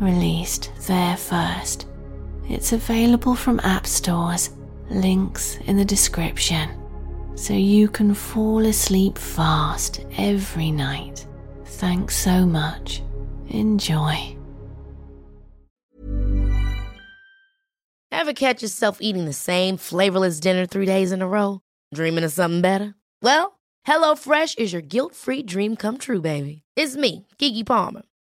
released there first. It's available from app stores, links in the description, so you can fall asleep fast every night. Thanks so much. Enjoy. Ever catch yourself eating the same flavorless dinner three days in a row? Dreaming of something better? Well, HelloFresh is your guilt free dream come true, baby. It's me, Gigi Palmer.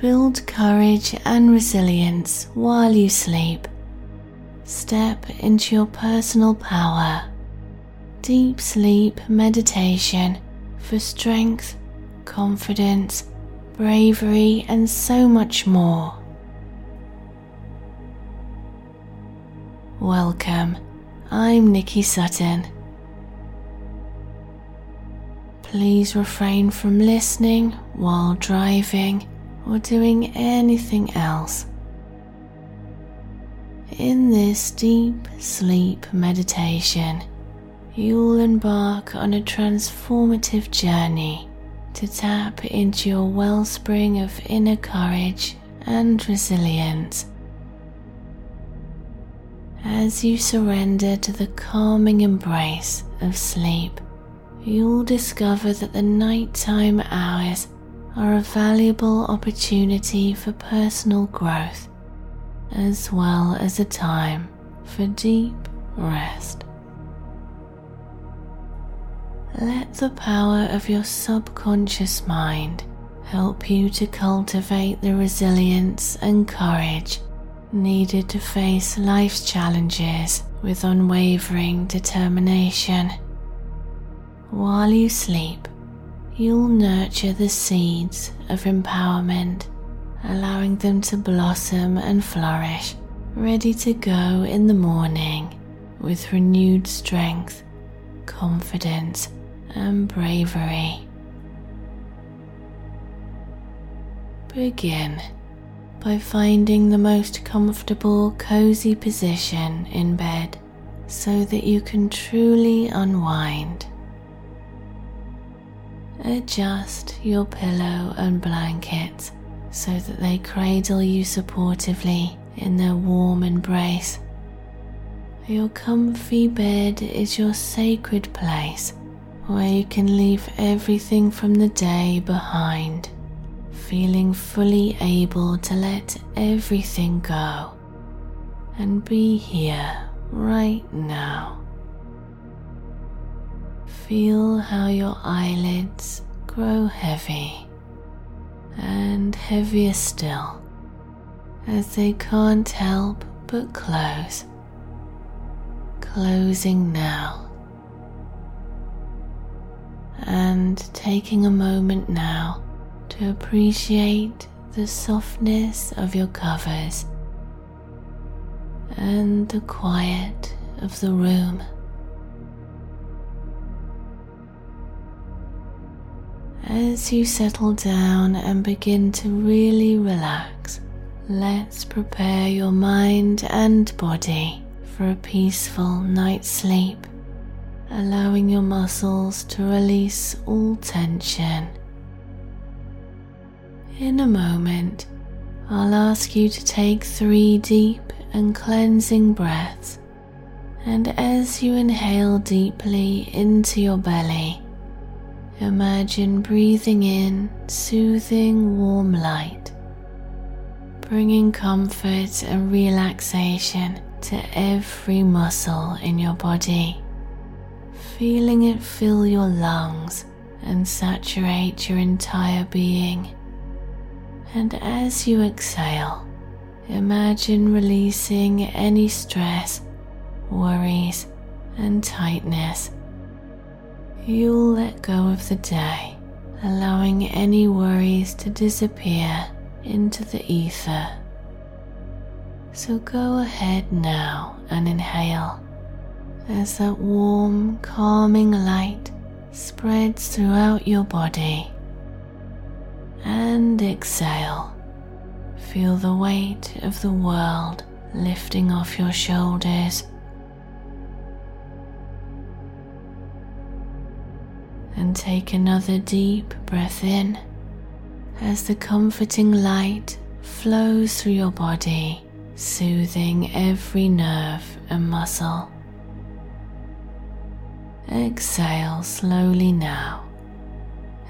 Build courage and resilience while you sleep. Step into your personal power. Deep sleep meditation for strength, confidence, bravery, and so much more. Welcome, I'm Nicky Sutton. Please refrain from listening while driving or doing anything else. In this deep sleep meditation, you'll embark on a transformative journey to tap into your wellspring of inner courage and resilience. As you surrender to the calming embrace of sleep, you'll discover that the nighttime hours are a valuable opportunity for personal growth, as well as a time for deep rest. Let the power of your subconscious mind help you to cultivate the resilience and courage needed to face life's challenges with unwavering determination. While you sleep, you'll nurture the seeds of empowerment, allowing them to blossom and flourish, ready to go in the morning with renewed strength, confidence, and bravery. Begin by finding the most comfortable, cozy position in bed so that you can truly unwind. Adjust your pillow and blanket so that they cradle you supportively in their warm embrace. Your comfy bed is your sacred place where you can leave everything from the day behind, feeling fully able to let everything go and be here right now. Feel how your eyelids grow heavy and heavier still as they can't help but close. Closing now and taking a moment now to appreciate the softness of your covers and the quiet of the room. As you settle down and begin to really relax, let's prepare your mind and body for a peaceful night's sleep allowing your muscles to release all tension. In a moment, I'll ask you to take three deep and cleansing breaths, and as you inhale deeply into your belly, imagine breathing in soothing warm light, bringing comfort and relaxation to every muscle in your body, feeling it fill your lungs and saturate your entire being. And as you exhale, imagine releasing any stress, worries, and tightness. You'll let go of the day, allowing any worries to disappear into the ether. So go ahead now and inhale as that warm, calming light spreads throughout your body and exhale. Feel the weight of the world lifting off your shoulders. And take another deep breath in as the comforting light flows through your body, soothing every nerve and muscle. Exhale slowly now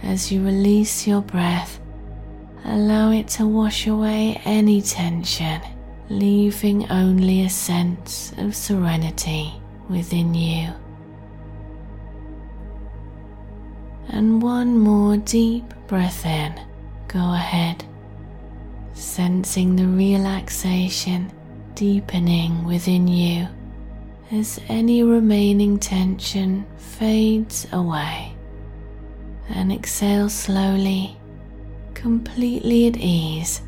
as you release your breath, allow it to wash away any tension, leaving only a sense of serenity within you. And one more deep breath in. Go ahead, sensing the relaxation deepening within you as any remaining tension fades away and exhale slowly, completely at ease,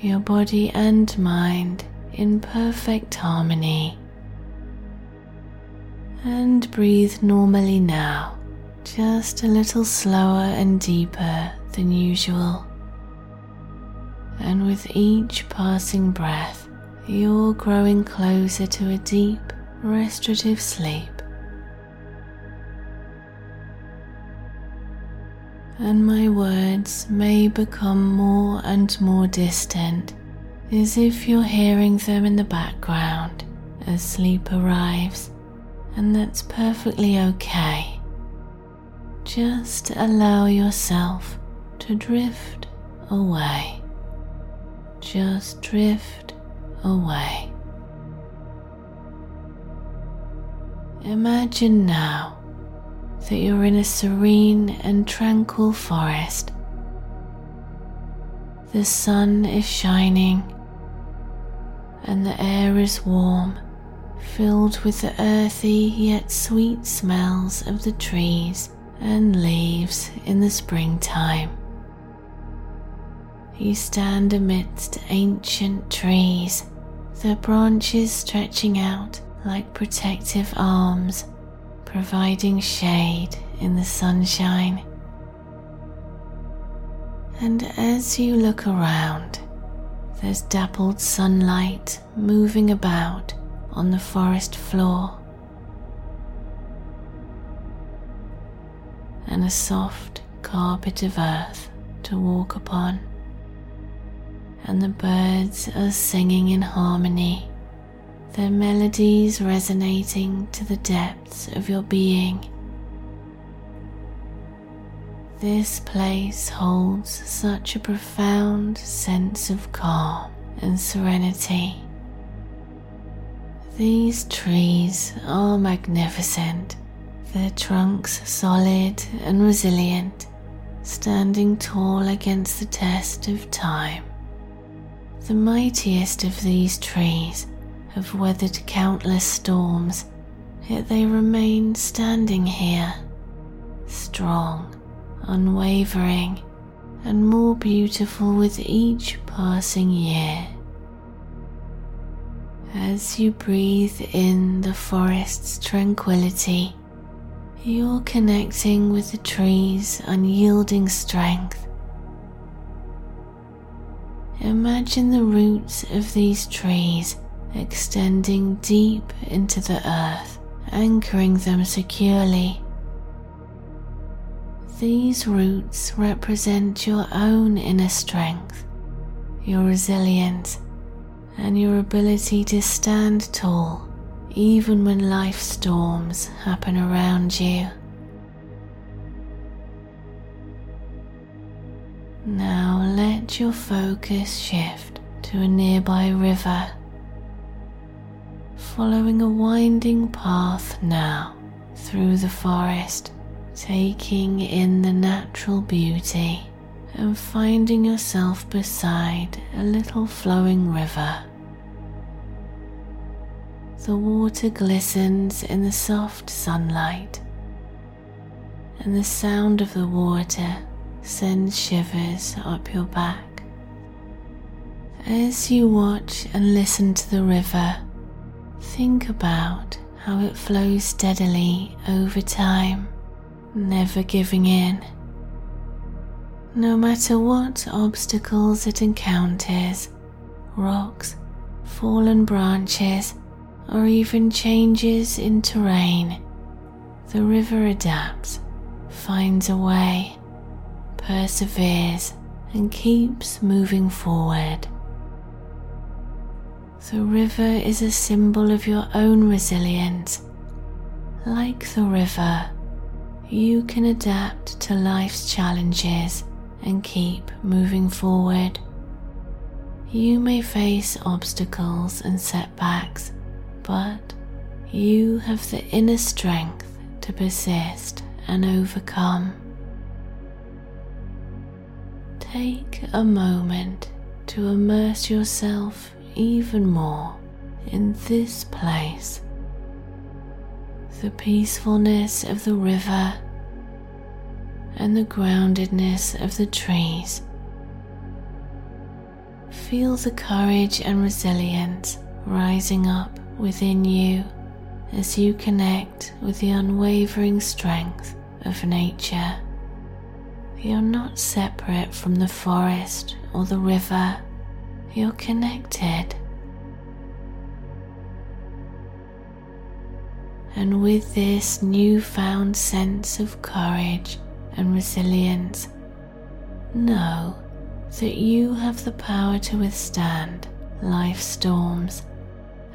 your body and mind in perfect harmony. And breathe normally now, just a little slower and deeper than usual. And with each passing breath, you're growing closer to a deep, restorative sleep. and my words may become more and more distant, as if you're hearing them in the background as sleep arrives, and that's perfectly okay. Just allow yourself to drift away. Just drift away. Imagine now that you're in a serene and tranquil forest. The sun is shining and the air is warm, filled with the earthy yet sweet smells of the trees and leaves in the springtime. You stand amidst ancient trees, their branches stretching out like protective arms providing shade in the sunshine. And as you look around, there's dappled sunlight moving about on the forest floor, and a soft carpet of earth to walk upon, and the birds are singing in harmony their melodies resonating to the depths of your being. This place holds such a profound sense of calm and serenity. These trees are magnificent, their trunks solid and resilient, standing tall against the test of time. The mightiest of these trees have weathered countless storms, yet they remain standing here, strong, unwavering, and more beautiful with each passing year. As you breathe in the forest's tranquility, you're connecting with the tree's unyielding strength. Imagine the roots of these trees extending deep into the earth anchoring them securely. These roots represent your own inner strength, your resilience, and your ability to stand tall even when life storms happen around you. Now let your focus shift to a nearby river, following a winding path now through the forest, taking in the natural beauty and finding yourself beside a little flowing river. The water glistens in the soft sunlight, and the sound of the water sends shivers up your back. As you watch and listen to the river, think about how it flows steadily over time, never giving in. No matter what obstacles it encounters, rocks, fallen branches, or even changes in terrain, the river adapts, finds a way, perseveres, and keeps moving forward. The river is a symbol of your own resilience. Like the river, you can adapt to life's challenges and keep moving forward. You may face obstacles and setbacks but you have the inner strength to persist and overcome. Take a moment to immerse yourself even more in this place. The peacefulness of the river and the groundedness of the trees. Feel the courage and resilience rising up within you as you connect with the unwavering strength of nature. You're not separate from the forest or the river, you're connected. And with this newfound sense of courage and resilience, know that you have the power to withstand life's storms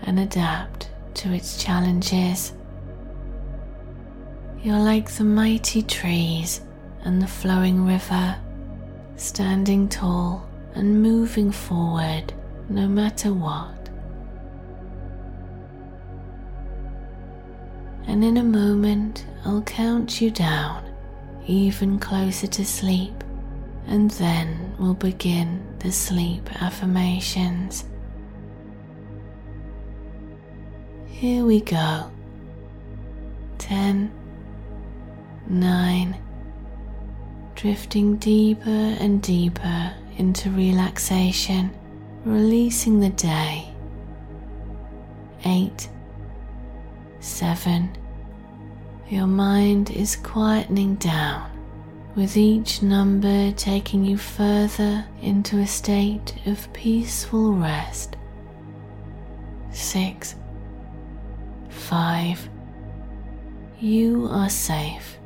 and adapt to its challenges. You're like the mighty trees and the flowing river, standing tall and moving forward no matter what. And in a moment, I'll count you down even closer to sleep, and then we'll begin the sleep affirmations. Here we go. Ten, nine, drifting deeper and deeper into relaxation, releasing the day. Eight, seven, your mind is quietening down, with each number taking you further into a state of peaceful rest. Six, 5. You are safe,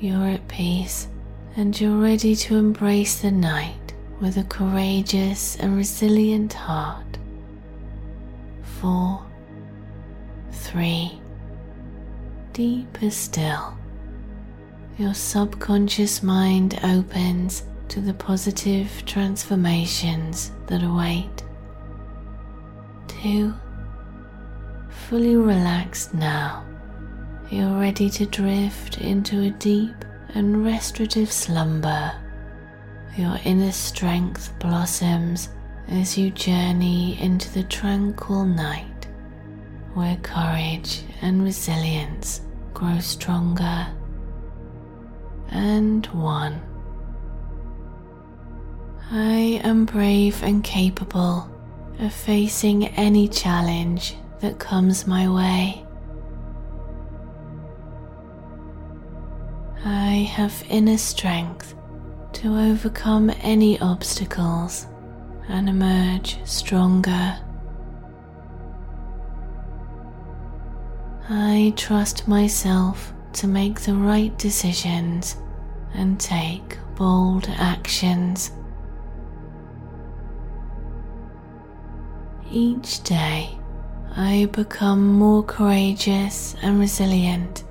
you're at peace, and you're ready to embrace the night with a courageous and resilient heart. 4. 3. Deeper still, your subconscious mind opens to the positive transformations that await. 2 fully relaxed now, you're ready to drift into a deep and restorative slumber. Your inner strength blossoms as you journey into the tranquil night where courage and resilience grow stronger. And one. I am brave and capable of facing any challenge that comes my way. I have inner strength to overcome any obstacles and emerge stronger. I trust myself to make the right decisions and take bold actions. Each day, I become more courageous and resilient.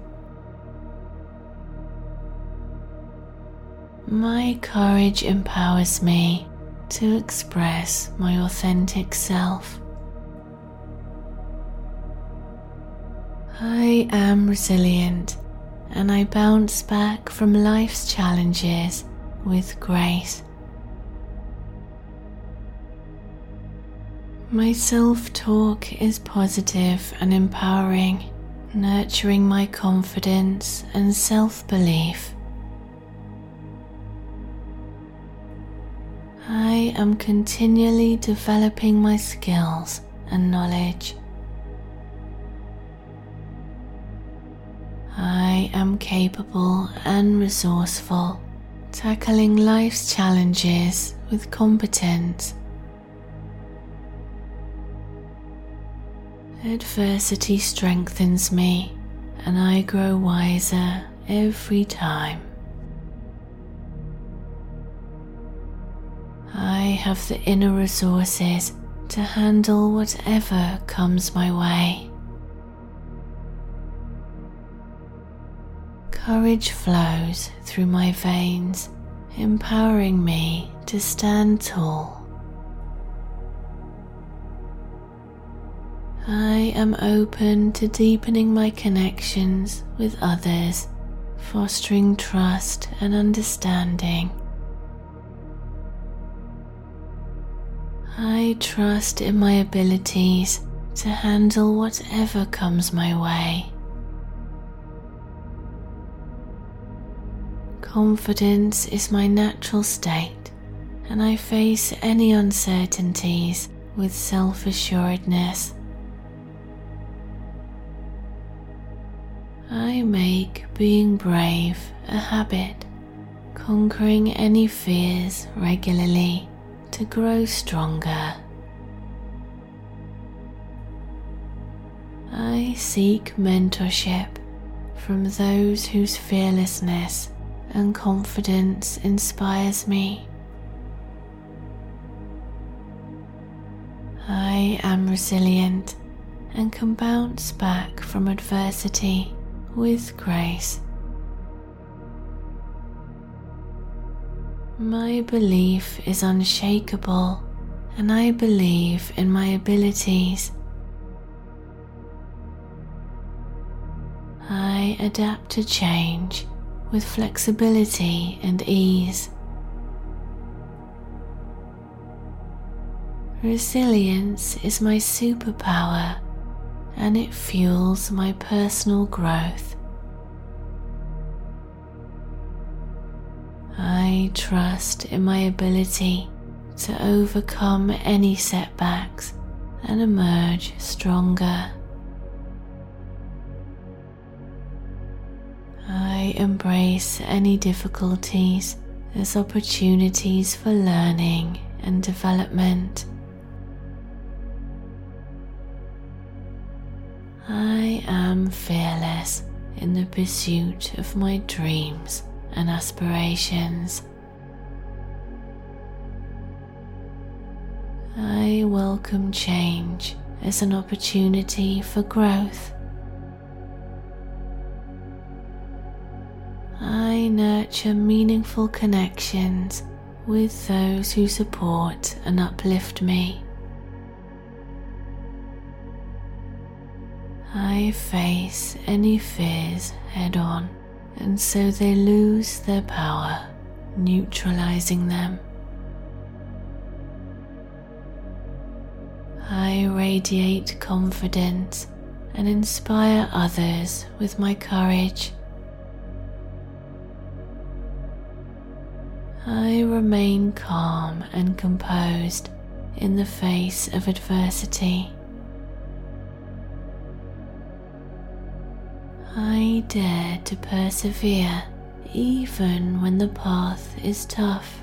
My courage empowers me to express my authentic self. I am resilient and I bounce back from life's challenges with grace. My self talk is positive and empowering, nurturing my confidence and self belief. I am continually developing my skills and knowledge. I am capable and resourceful, tackling life's challenges with competence. Adversity strengthens me, and I grow wiser every time. I have the inner resources to handle whatever comes my way. Courage flows through my veins, empowering me to stand tall. I am open to deepening my connections with others, fostering trust and understanding. I trust in my abilities to handle whatever comes my way. Confidence is my natural state, and I face any uncertainties with self assuredness. I make being brave a habit, conquering any fears regularly to grow stronger. I seek mentorship from those whose fearlessness and confidence inspires me. I am resilient and can bounce back from adversity with grace. My belief is unshakable, and I believe in my abilities. I adapt to change with flexibility and ease. Resilience is my superpower and it fuels my personal growth. I trust in my ability to overcome any setbacks and emerge stronger. I embrace any difficulties as opportunities for learning and development. I am fearless in the pursuit of my dreams and aspirations. I welcome change as an opportunity for growth. I nurture meaningful connections with those who support and uplift me. I face any fears head on, and so they lose their power, neutralizing them. I radiate confidence and inspire others with my courage. I remain calm and composed in the face of adversity. I dare to persevere even when the path is tough.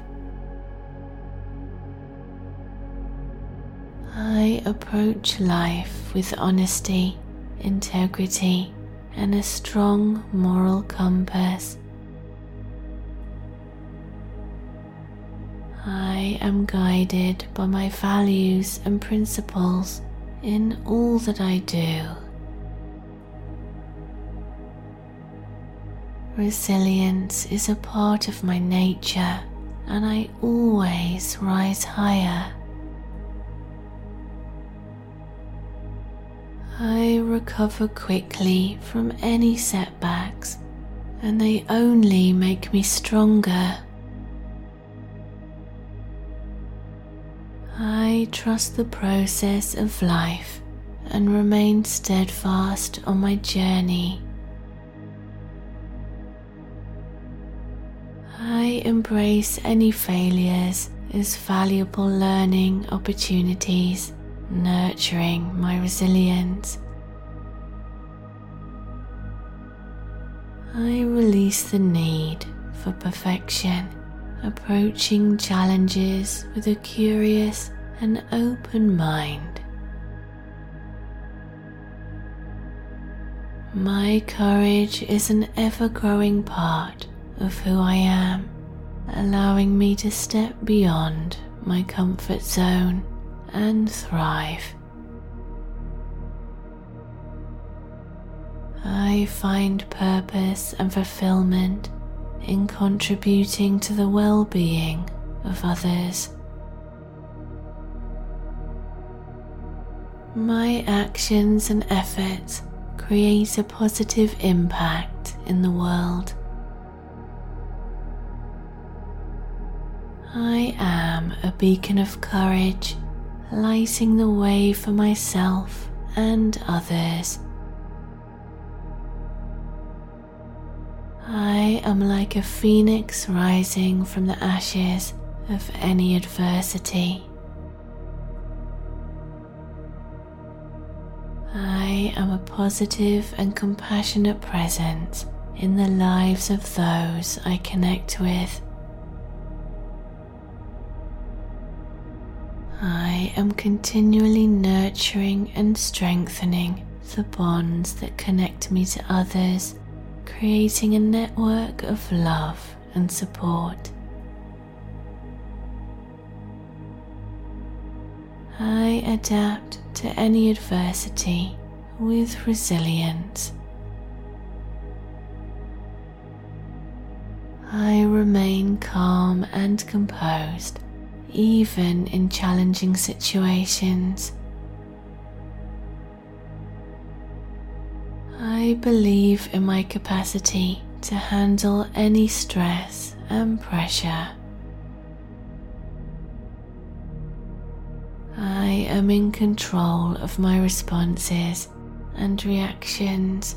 I approach life with honesty, integrity, and a strong moral compass. I am guided by my values and principles in all that I do. Resilience is a part of my nature, and I always rise higher. I recover quickly from any setbacks, and they only make me stronger. I trust the process of life and remain steadfast on my journey. I embrace any failures as valuable learning opportunities, nurturing my resilience. I release the need for perfection, approaching challenges with a curious and open mind. My courage is an ever growing part of who I am, allowing me to step beyond my comfort zone and thrive. I find purpose and fulfillment in contributing to the well being of others. My actions and efforts create a positive impact in the world. I am a beacon of courage, lighting the way for myself and others. I am like a phoenix rising from the ashes of any adversity. I am a positive and compassionate presence in the lives of those I connect with. I am continually nurturing and strengthening the bonds that connect me to others, creating a network of love and support. I adapt to any adversity with resilience. I remain calm and composed even in challenging situations. I believe in my capacity to handle any stress and pressure. I am in control of my responses and reactions.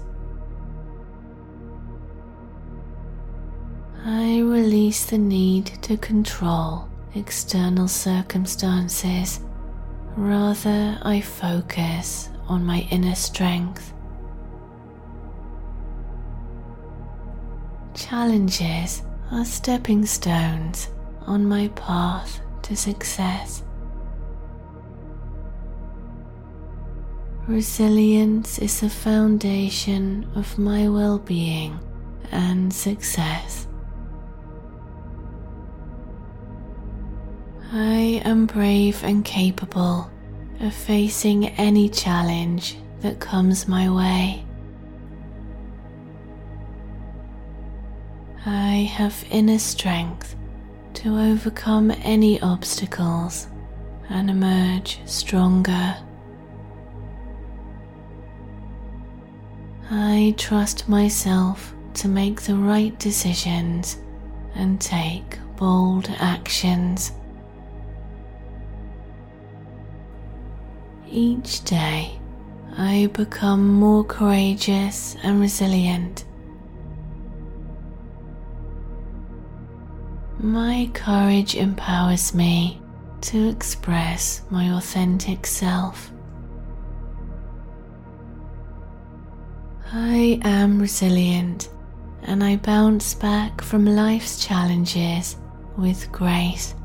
I release the need to control external circumstances, rather, I focus on my inner strength. Challenges are stepping stones on my path to success. Resilience is the foundation of my well being and success. I am brave and capable of facing any challenge that comes my way. I have inner strength to overcome any obstacles and emerge stronger. I trust myself to make the right decisions and take bold actions. Each day, I become more courageous and resilient. My courage empowers me to express my authentic self. I am resilient and I bounce back from life's challenges with grace.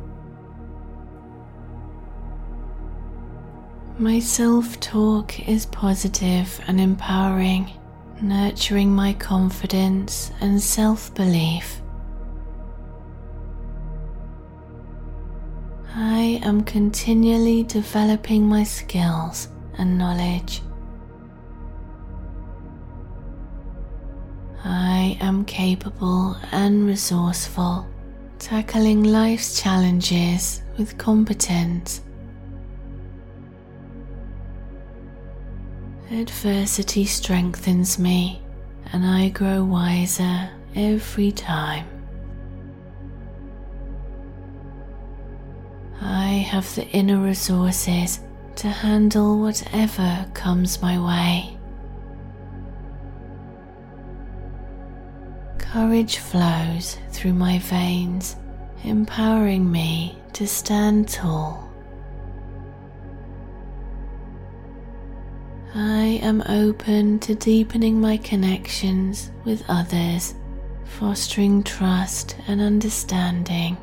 My self talk is positive and empowering, nurturing my confidence and self belief. I am continually developing my skills and knowledge. I am capable and resourceful, tackling life's challenges with competence. Adversity strengthens me, and I grow wiser every time. I have the inner resources to handle whatever comes my way. Courage flows through my veins, empowering me to stand tall. I am open to deepening my connections with others, fostering trust and understanding.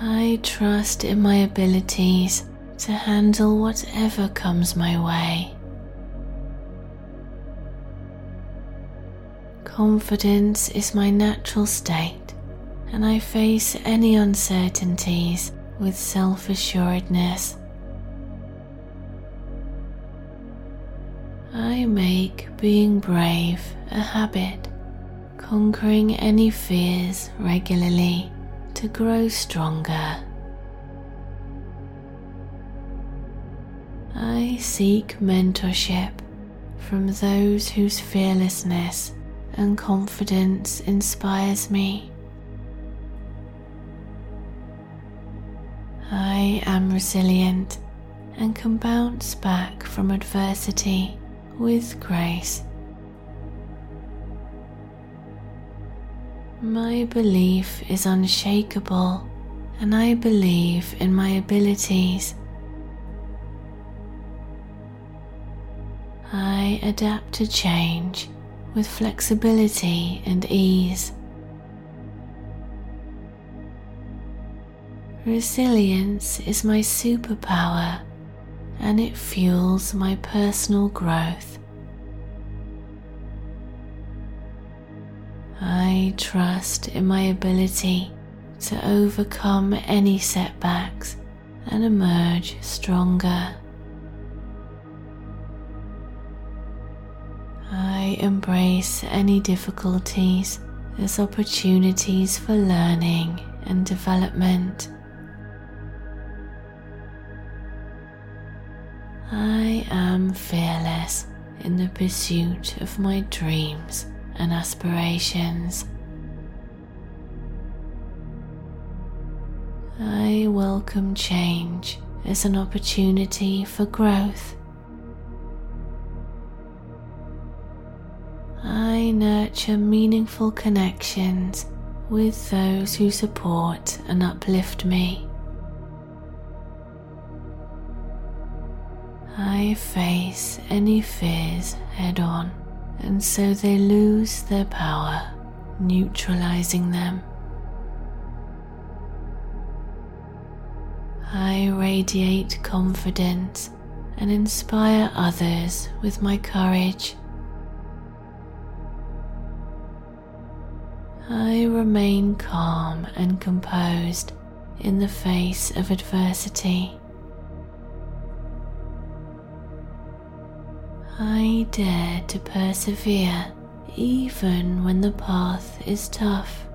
I trust in my abilities to handle whatever comes my way. Confidence is my natural state, and I face any uncertainties with self assuredness. I make being brave a habit, conquering any fears regularly to grow stronger. I seek mentorship from those whose fearlessness and confidence inspires me. I am resilient and can bounce back from adversity with grace. My belief is unshakable, and I believe in my abilities. I adapt to change with flexibility and ease. Resilience is my superpower and it fuels my personal growth. I trust in my ability to overcome any setbacks and emerge stronger. I embrace any difficulties as opportunities for learning and development. I am fearless in the pursuit of my dreams and aspirations. I welcome change as an opportunity for growth. I nurture meaningful connections with those who support and uplift me. I face any fears head on and so they lose their power, neutralizing them. I radiate confidence and inspire others with my courage. I remain calm and composed in the face of adversity. I dare to persevere even when the path is tough.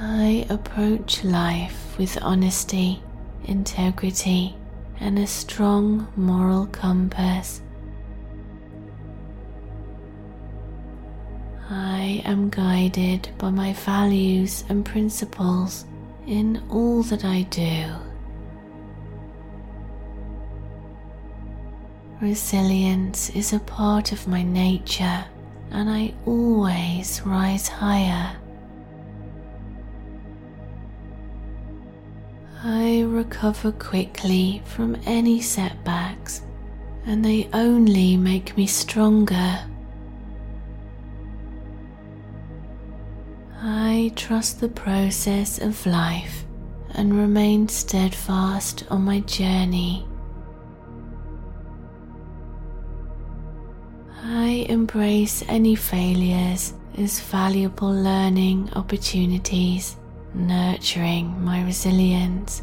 I approach life with honesty, integrity, and a strong moral compass. I am guided by my values and principles in all that I do. Resilience is a part of my nature, and I always rise higher. I recover quickly from any setbacks, and they only make me stronger. I trust the process of life and remain steadfast on my journey. I embrace any failures as valuable learning opportunities, nurturing my resilience.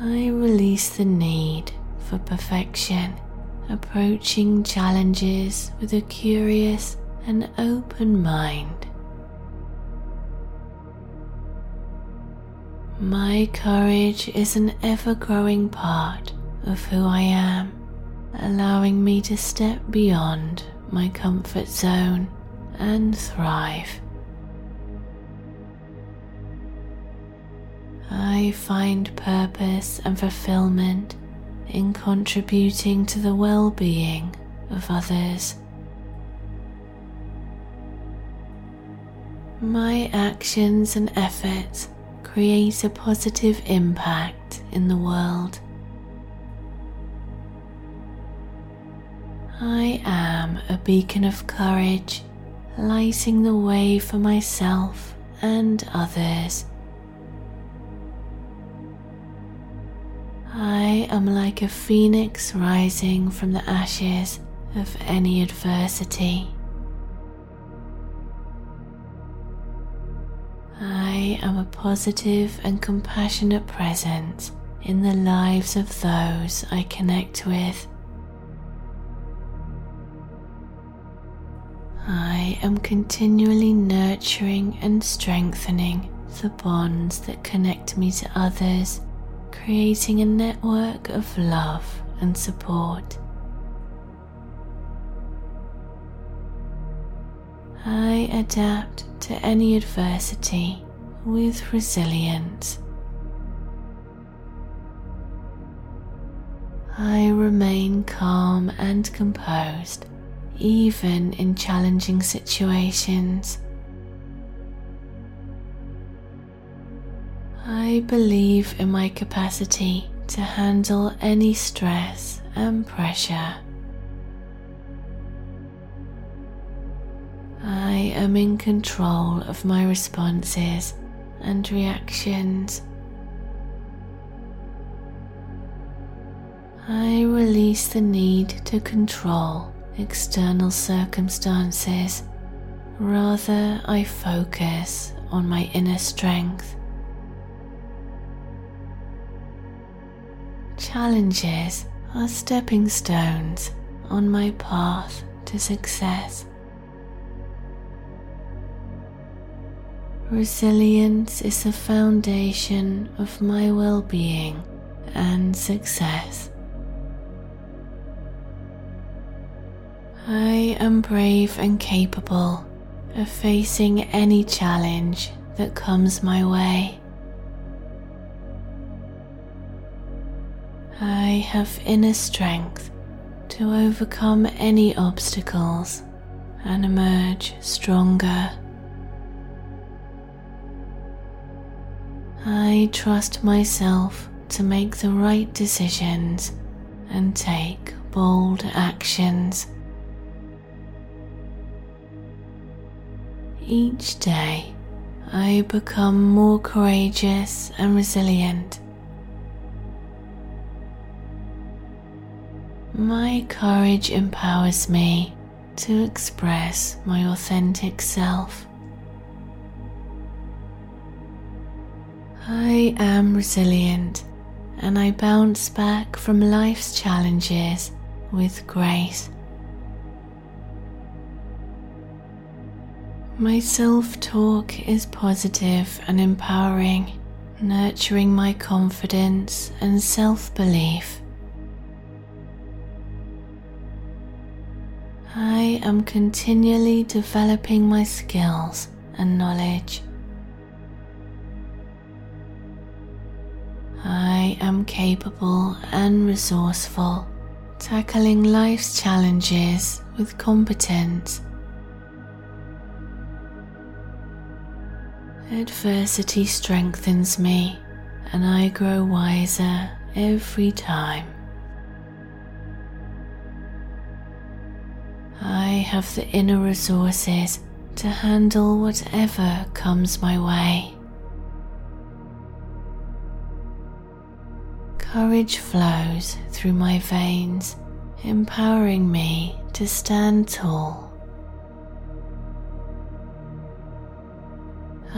I release the need for perfection, approaching challenges with a curious and open mind. My courage is an ever growing part of who I am, allowing me to step beyond my comfort zone and thrive. I find purpose and fulfillment in contributing to the well being of others. My actions and efforts create a positive impact in the world. I am a beacon of courage, lighting the way for myself and others. I am like a phoenix rising from the ashes of any adversity. I am a positive and compassionate presence in the lives of those I connect with. I am continually nurturing and strengthening the bonds that connect me to others, creating a network of love and support. I adapt to any adversity with resilience. I remain calm and composed even in challenging situations. I believe in my capacity to handle any stress and pressure. I am in control of my responses and reactions. I release the need to control external circumstances, rather, I focus on my inner strength. Challenges are stepping stones on my path to success. Resilience is the foundation of my well being and success. I am brave and capable of facing any challenge that comes my way. I have inner strength to overcome any obstacles and emerge stronger. I trust myself to make the right decisions and take bold actions. Each day, I become more courageous and resilient. My courage empowers me to express my authentic self. I am resilient and I bounce back from life's challenges with grace. My self talk is positive and empowering, nurturing my confidence and self belief. I am continually developing my skills and knowledge. I am capable and resourceful, tackling life's challenges with competence Adversity strengthens me, and I grow wiser every time. I have the inner resources to handle whatever comes my way. Courage flows through my veins, empowering me to stand tall.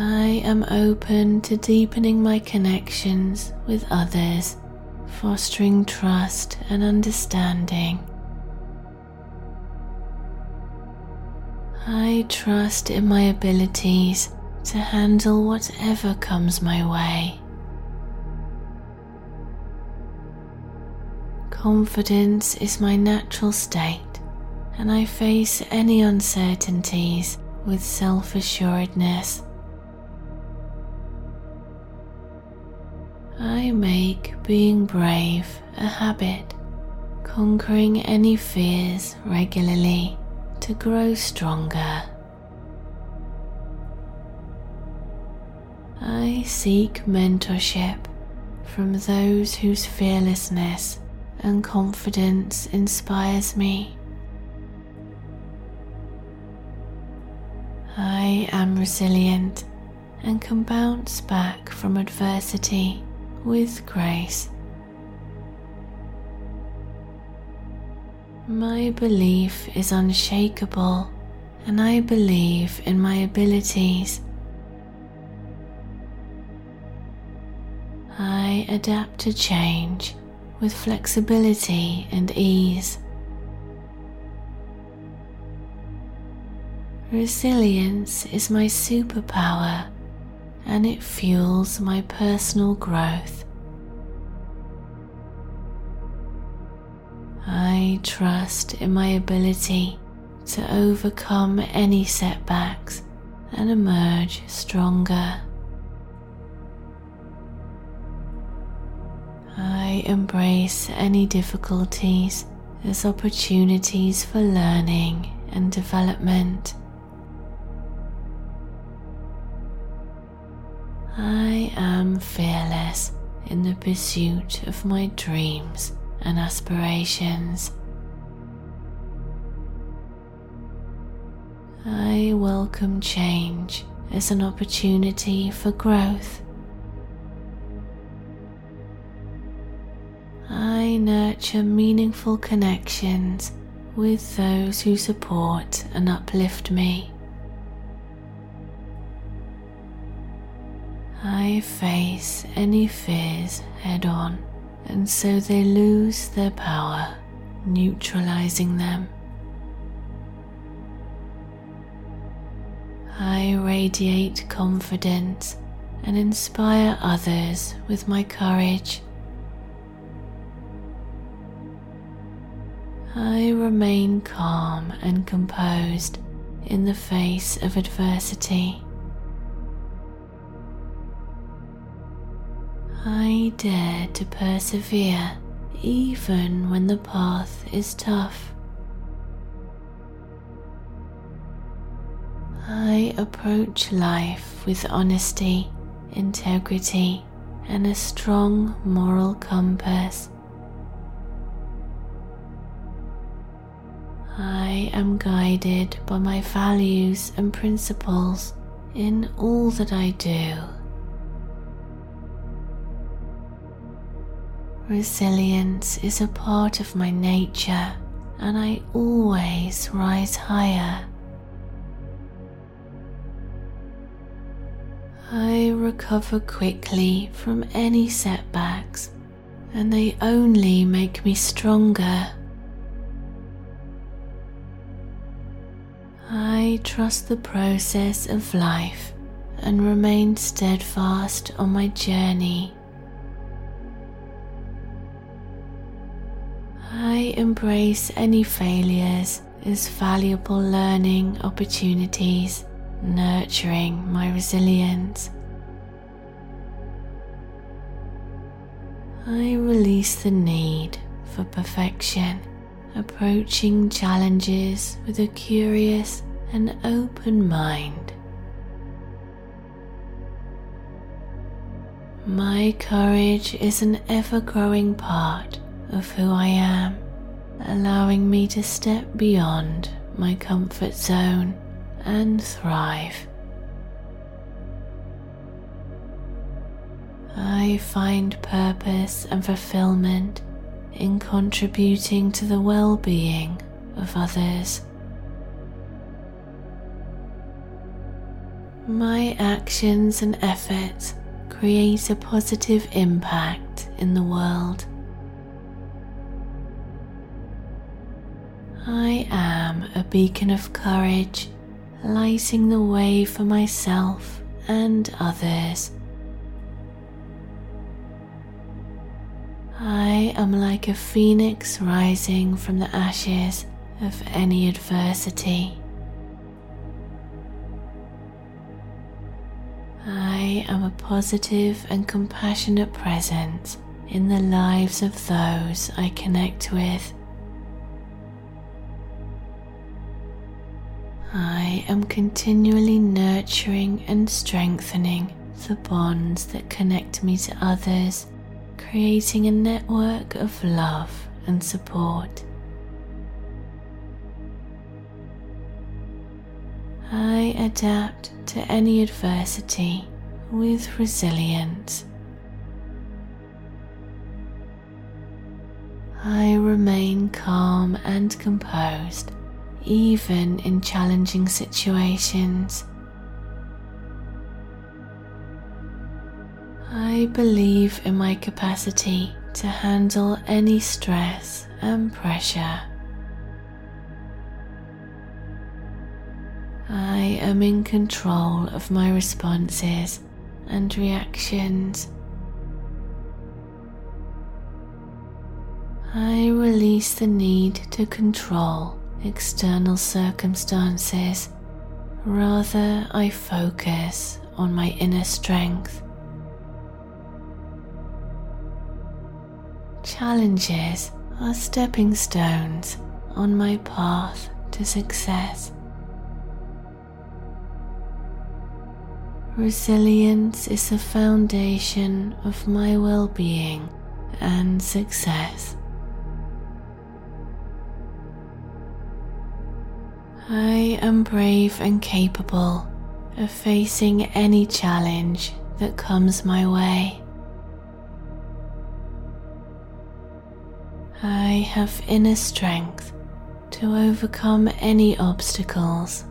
I am open to deepening my connections with others, fostering trust and understanding. I trust in my abilities to handle whatever comes my way. Confidence is my natural state, and I face any uncertainties with self assuredness. I make being brave a habit, conquering any fears regularly to grow stronger. I seek mentorship from those whose fearlessness and confidence inspires me. I am resilient and can bounce back from adversity with grace. My belief is unshakable, and I believe in my abilities. I adapt to change with flexibility and ease. Resilience is my superpower and it fuels my personal growth. I trust in my ability to overcome any setbacks and emerge stronger. I embrace any difficulties as opportunities for learning and development. I am fearless in the pursuit of my dreams and aspirations. I welcome change as an opportunity for growth. I nurture meaningful connections with those who support and uplift me. I face any fears head on, and so they lose their power, neutralizing them. I radiate confidence and inspire others with my courage. I remain calm and composed in the face of adversity. I dare to persevere even when the path is tough. I approach life with honesty, integrity, and a strong moral compass. I am guided by my values and principles in all that I do. Resilience is a part of my nature, and I always rise higher. I recover quickly from any setbacks, and they only make me stronger. I trust the process of life and remain steadfast on my journey. I embrace any failures as valuable learning opportunities, nurturing my resilience. I release the need for perfection, approaching challenges with a curious and open mind. My courage is an ever growing part of who I am, allowing me to step beyond my comfort zone and thrive. I find purpose and fulfillment in contributing to the well being of others. My actions and efforts create a positive impact in the world. I am a beacon of courage, lighting the way for myself and others. I am like a phoenix rising from the ashes of any adversity. I am a positive and compassionate presence in the lives of those I connect with. I am continually nurturing and strengthening the bonds that connect me to others, creating a network of love and support. I adapt to any adversity with resilience. I remain calm and composed even in challenging situations. I believe in my capacity to handle any stress and pressure. I am in control of my responses and reactions. I release the need to control external circumstances, rather, I focus on my inner strength. Challenges are stepping stones on my path to success. Resilience is the foundation of my well being and success. I am brave and capable of facing any challenge that comes my way. I have inner strength to overcome any obstacles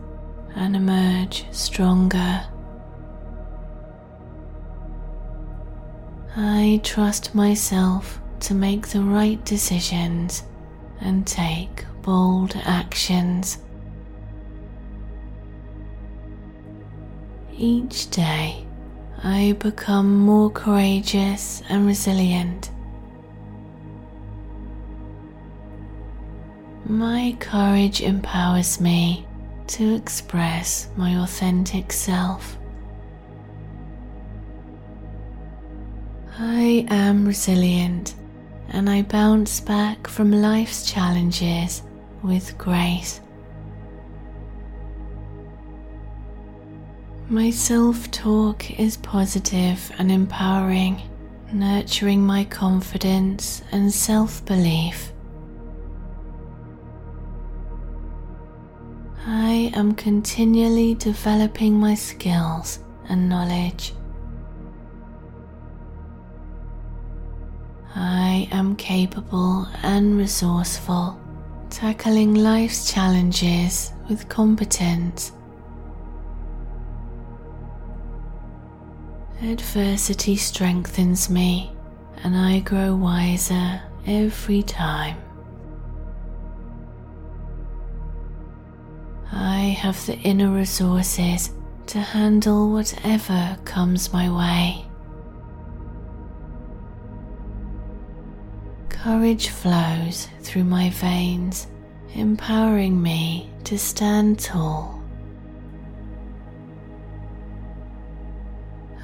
and emerge stronger. I trust myself to make the right decisions and take bold actions. Each day, I become more courageous and resilient. My courage empowers me to express my authentic self. I am resilient and I bounce back from life's challenges with grace. My self talk is positive and empowering, nurturing my confidence and self belief. I am continually developing my skills and knowledge. I am capable and resourceful, tackling life's challenges with competence Adversity strengthens me, and I grow wiser every time. I have the inner resources to handle whatever comes my way. Courage flows through my veins, empowering me to stand tall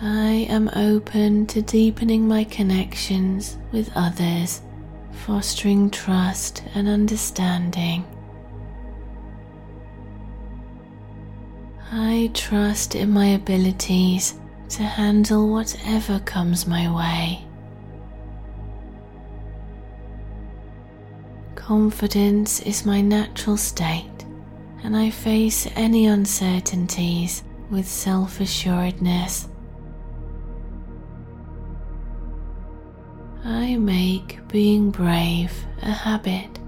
I am open to deepening my connections with others, fostering trust and understanding. I trust in my abilities to handle whatever comes my way. Confidence is my natural state, and I face any uncertainties with self assuredness. I make being brave a habit,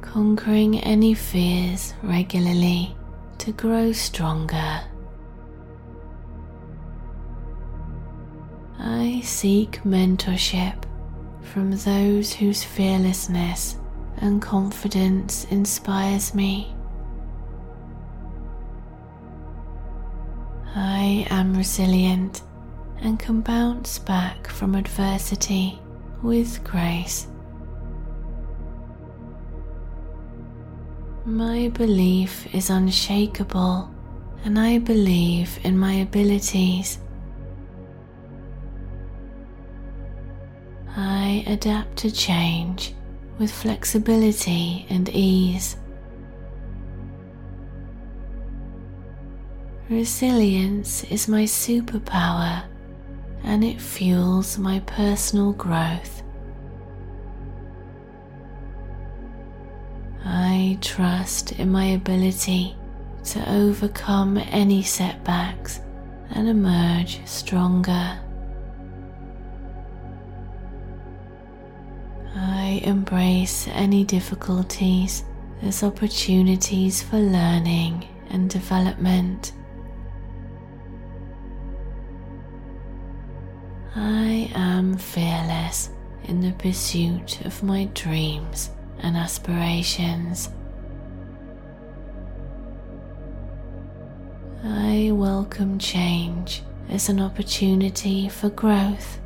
conquering any fears regularly to grow stronger. I seek mentorship from those whose fearlessness and confidence inspires me. I am resilient and can bounce back from adversity with grace. My belief is unshakable, and I believe in my abilities. I adapt to change with flexibility and ease. Resilience is my superpower and it fuels my personal growth. I trust in my ability to overcome any setbacks and emerge stronger. I embrace any difficulties as opportunities for learning and development. I am fearless in the pursuit of my dreams and aspirations. I welcome change as an opportunity for growth.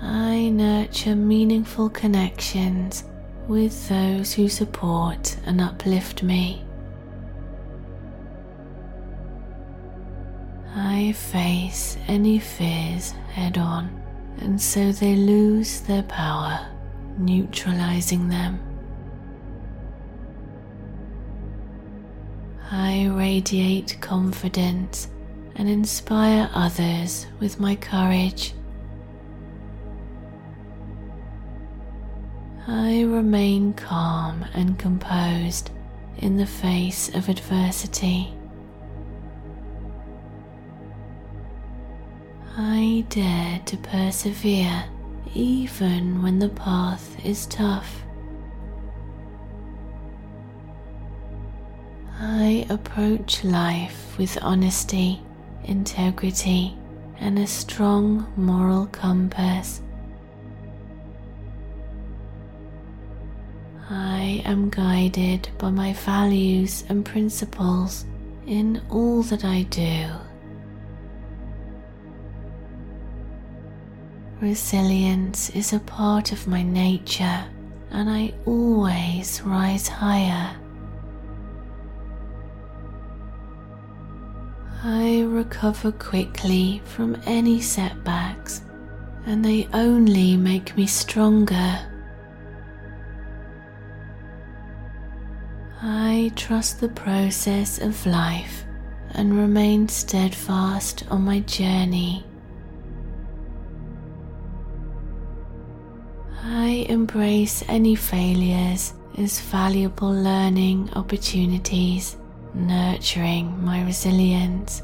I nurture meaningful connections with those who support and uplift me. I face any fears head on, and so they lose their power, neutralizing them. I radiate confidence and inspire others with my courage. I remain calm and composed in the face of adversity. I dare to persevere even when the path is tough. I approach life with honesty, integrity, and a strong moral compass. I am guided by my values and principles in all that I do. Resilience is a part of my nature, and I always rise higher. I recover quickly from any setbacks, and they only make me stronger. I trust the process of life and remain steadfast on my journey. I embrace any failures as valuable learning opportunities, nurturing my resilience.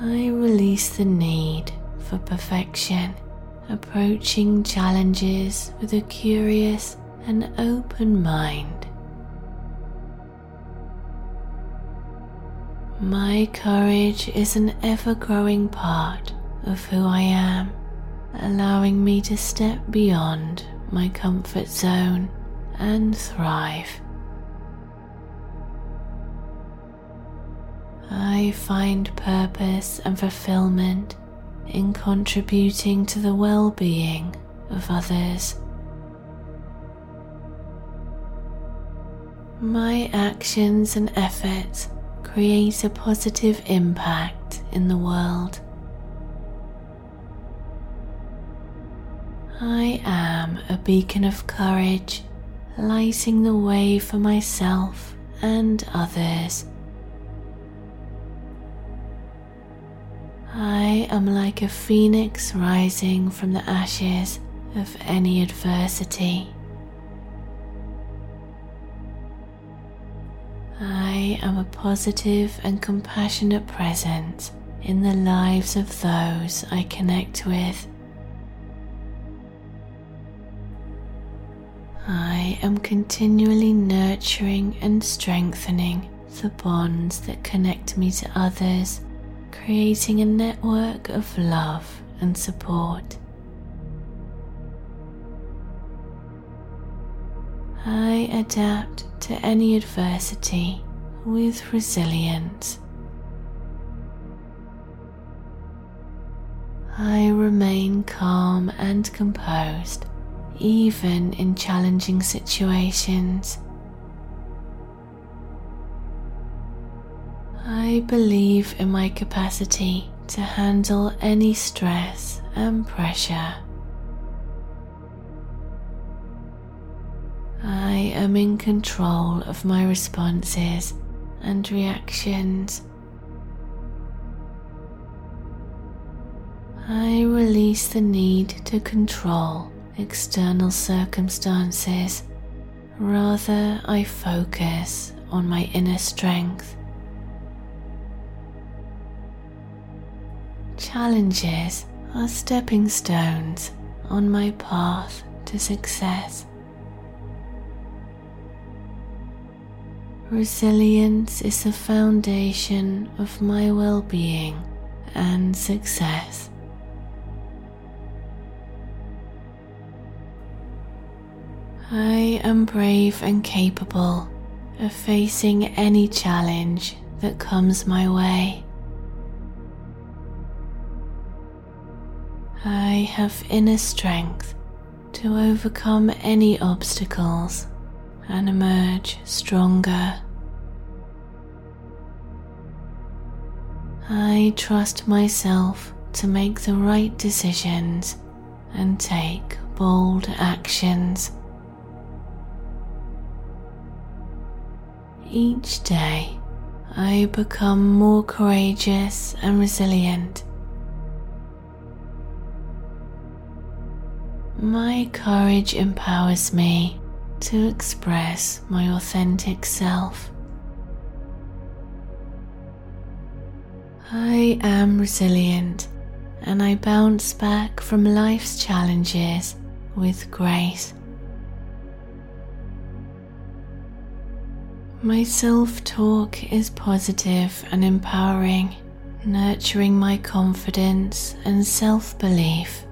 I release the need for perfection, approaching challenges with a curious and open mind. My courage is an ever growing part of who I am, allowing me to step beyond my comfort zone and thrive. I find purpose and fulfillment in contributing to the well being of others. My actions and efforts create a positive impact in the world. I am a beacon of courage, lighting the way for myself and others. I am like a phoenix rising from the ashes of any adversity. I am a positive and compassionate presence in the lives of those I connect with. I am continually nurturing and strengthening the bonds that connect me to others, creating a network of love and support. I adapt to any adversity with resilience. I remain calm and composed even in challenging situations. I believe in my capacity to handle any stress and pressure. I am in control of my responses and reactions. I release the need to control external circumstances. Rather, I focus on my inner strength. Challenges are stepping stones on my path to success. Resilience is the foundation of my well being and success. I am brave and capable of facing any challenge that comes my way. I have inner strength to overcome any obstacles and emerge stronger. I trust myself to make the right decisions and take bold actions. Each day, I become more courageous and resilient. My courage empowers me to express my authentic self. I am resilient and I bounce back from life's challenges with grace. My self talk is positive and empowering, nurturing my confidence and self belief.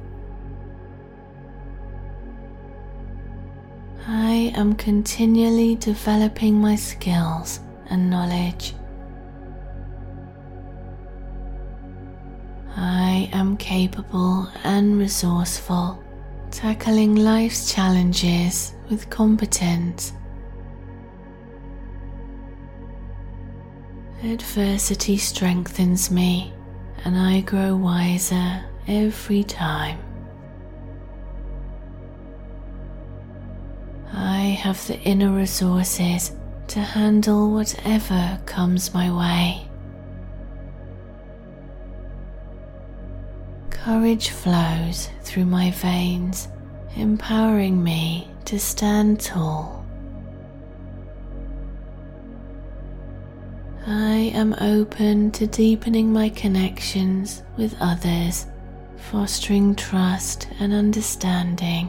I am continually developing my skills and knowledge. I am capable and resourceful, tackling life's challenges with competence Adversity strengthens me, and I grow wiser every time. I have the inner resources to handle whatever comes my way. Courage flows through my veins, empowering me to stand tall I am open to deepening my connections with others, fostering trust and understanding.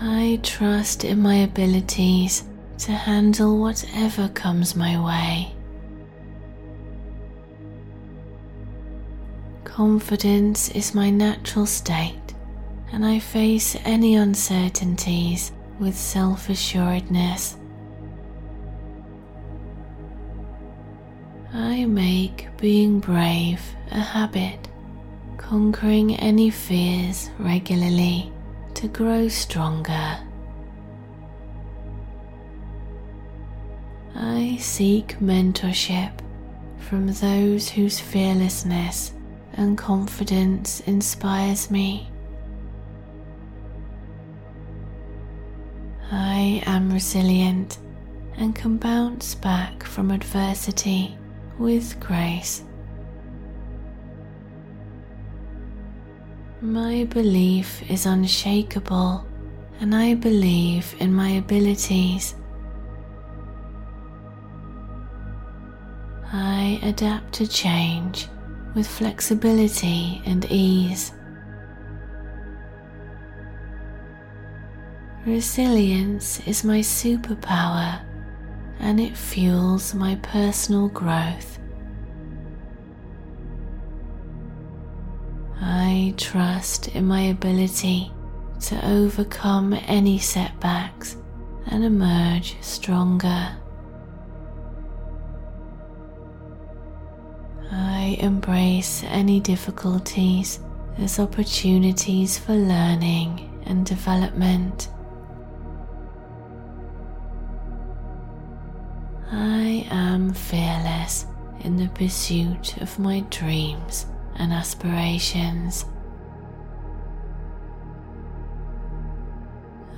I trust in my abilities to handle whatever comes my way. Confidence is my natural state, and I face any uncertainties with self assuredness. I make being brave a habit, conquering any fears regularly to grow stronger. I seek mentorship from those whose fearlessness and confidence inspires me. I am resilient and can bounce back from adversity with grace. My belief is unshakable, and I believe in my abilities. I adapt to change with flexibility and ease. Resilience is my superpower and it fuels my personal growth. I trust in my ability to overcome any setbacks and emerge stronger. I embrace any difficulties as opportunities for learning and development. I am fearless in the pursuit of my dreams and aspirations.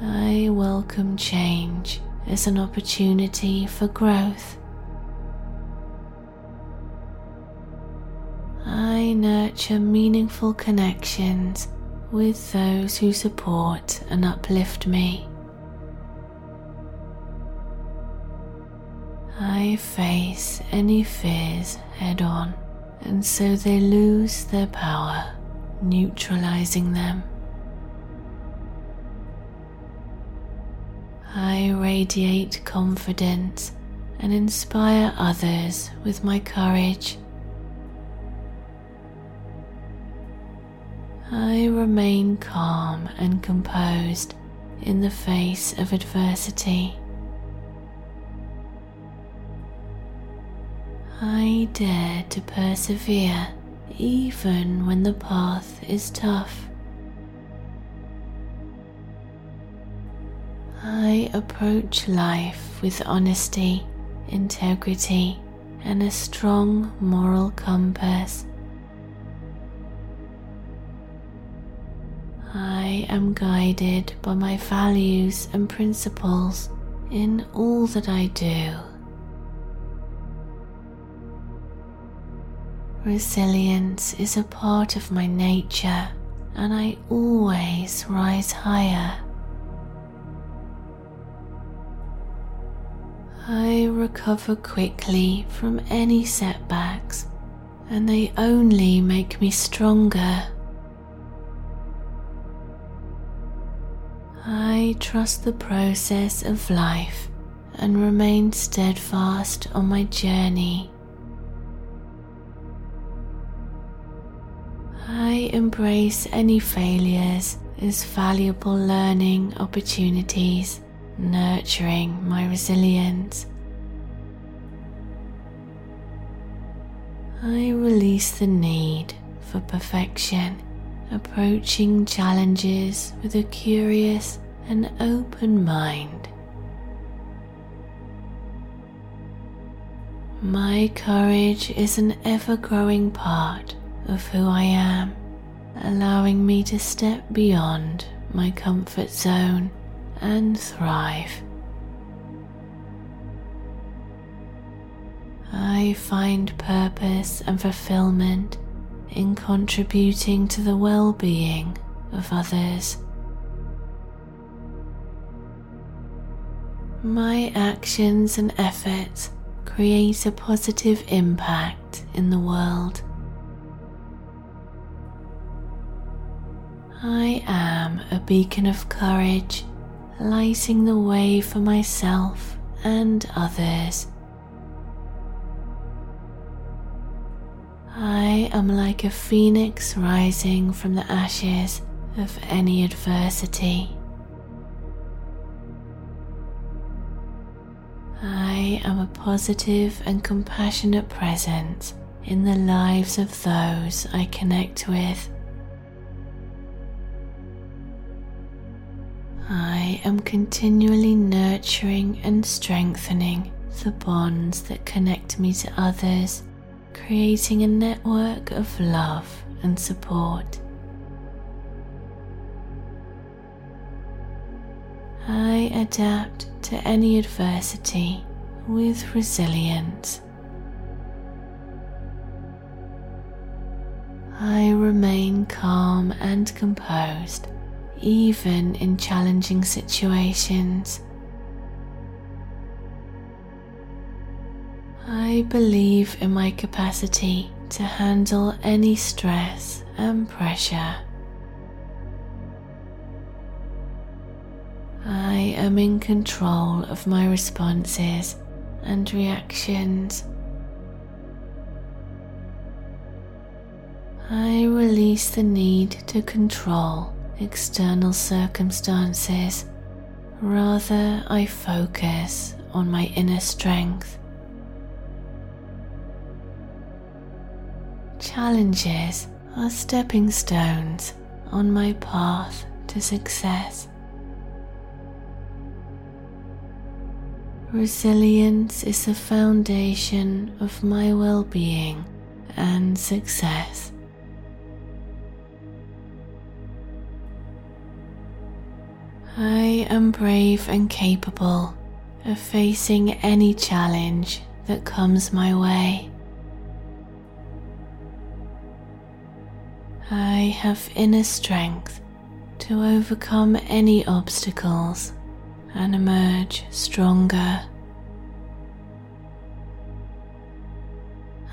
I welcome change as an opportunity for growth. I nurture meaningful connections with those who support and uplift me. I face any fears head on, and so they lose their power, neutralizing them. I radiate confidence and inspire others with my courage. I remain calm and composed in the face of adversity. I dare to persevere even when the path is tough. I approach life with honesty, integrity, and a strong moral compass. I am guided by my values and principles in all that I do. Resilience is a part of my nature, and I always rise higher. I recover quickly from any setbacks, and they only make me stronger. I trust the process of life and remain steadfast on my journey. I embrace any failures as valuable learning opportunities, nurturing my resilience. I release the need for perfection, approaching challenges with a curious and open mind. My courage is an ever growing part of who I am, allowing me to step beyond my comfort zone and thrive. I find purpose and fulfillment in contributing to the well being of others. My actions and efforts create a positive impact in the world. I am a beacon of courage, lighting the way for myself and others. I am like a phoenix rising from the ashes of any adversity. I am a positive and compassionate presence in the lives of those I connect with. I am continually nurturing and strengthening the bonds that connect me to others, creating a network of love and support. I adapt to any adversity with resilience. I remain calm and composed even in challenging situations. I believe in my capacity to handle any stress and pressure. I am in control of my responses and reactions. I release the need to control external circumstances. Rather, I focus on my inner strength. Challenges are stepping stones on my path to success. Resilience is the foundation of my well being and success. I am brave and capable of facing any challenge that comes my way. I have inner strength to overcome any obstacles and emerge stronger.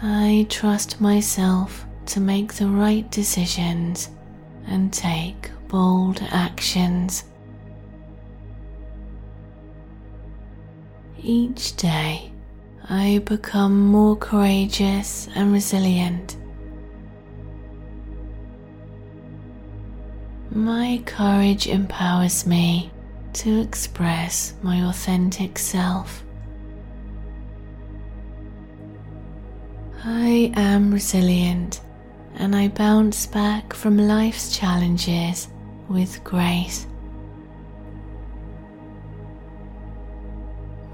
I trust myself to make the right decisions and take bold actions. Each day, I become more courageous and resilient. My courage empowers me to express my authentic self. I am resilient and I bounce back from life's challenges with grace.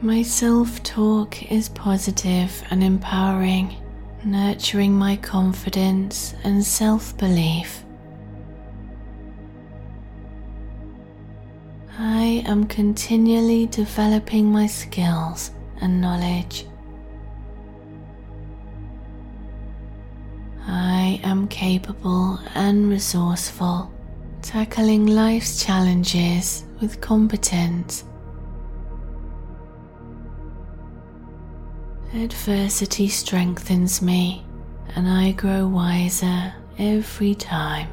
My self talk is positive and empowering, nurturing my confidence and self belief. I am continually developing my skills and knowledge. I am capable and resourceful, tackling life's challenges with competence Adversity strengthens me, and I grow wiser every time.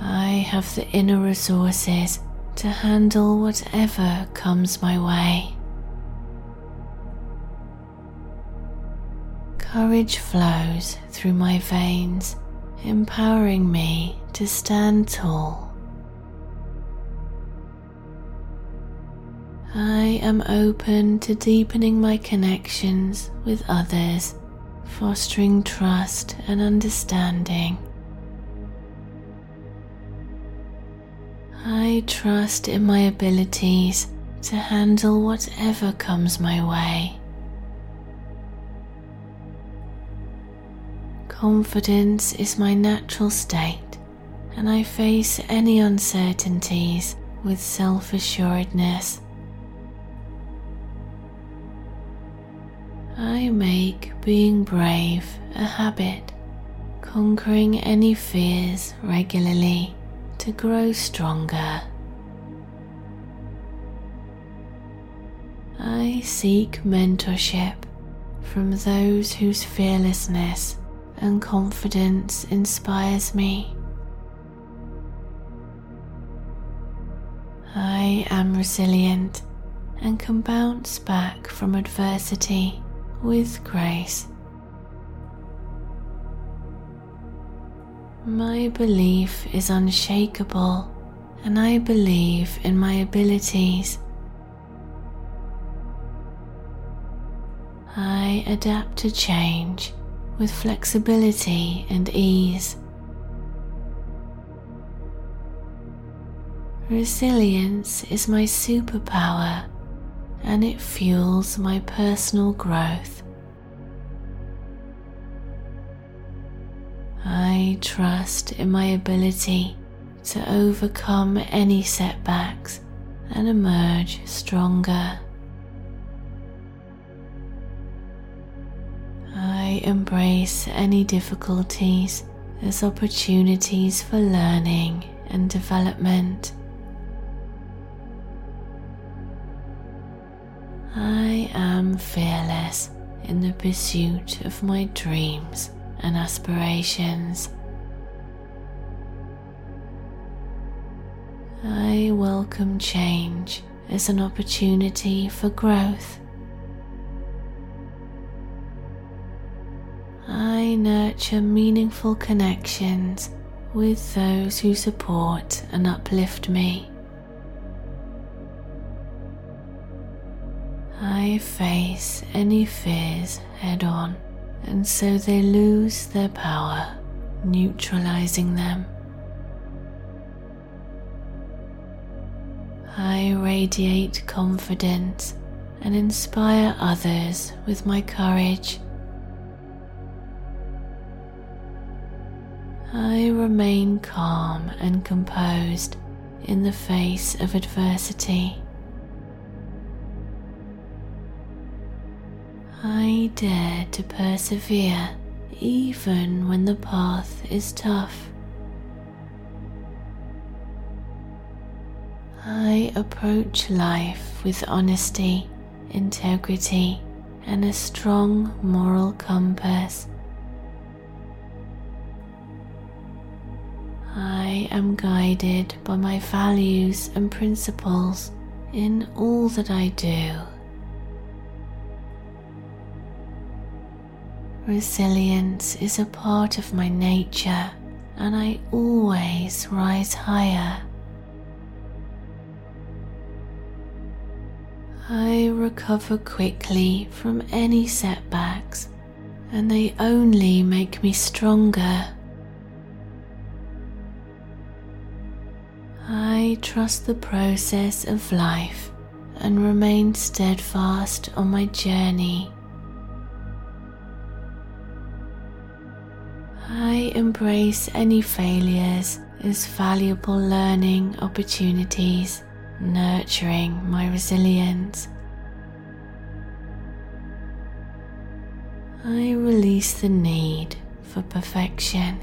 I have the inner resources to handle whatever comes my way. Courage flows through my veins, empowering me to stand tall I am open to deepening my connections with others, fostering trust and understanding. I trust in my abilities to handle whatever comes my way. Confidence is my natural state, and I face any uncertainties with self assuredness. I make being brave a habit, conquering any fears regularly to grow stronger. I seek mentorship from those whose fearlessness and confidence inspires me. I am resilient and can bounce back from adversity with grace. My belief is unshakable, and I believe in my abilities. I adapt to change with flexibility and ease. Resilience is my superpower and it fuels my personal growth. I trust in my ability to overcome any setbacks and emerge stronger. I embrace any difficulties as opportunities for learning and development. I am fearless in the pursuit of my dreams and aspirations. I welcome change as an opportunity for growth. I nurture meaningful connections with those who support and uplift me. I face any fears head on, and so they lose their power, neutralizing them. I radiate confidence and inspire others with my courage. I remain calm and composed in the face of adversity. I dare to persevere even when the path is tough. I approach life with honesty, integrity, and a strong moral compass. I am guided by my values and principles in all that I do. Resilience is a part of my nature, and I always rise higher. I recover quickly from any setbacks, and they only make me stronger. I trust the process of life and remain steadfast on my journey. I embrace any failures as valuable learning opportunities nurturing my resilience. I release the need for perfection,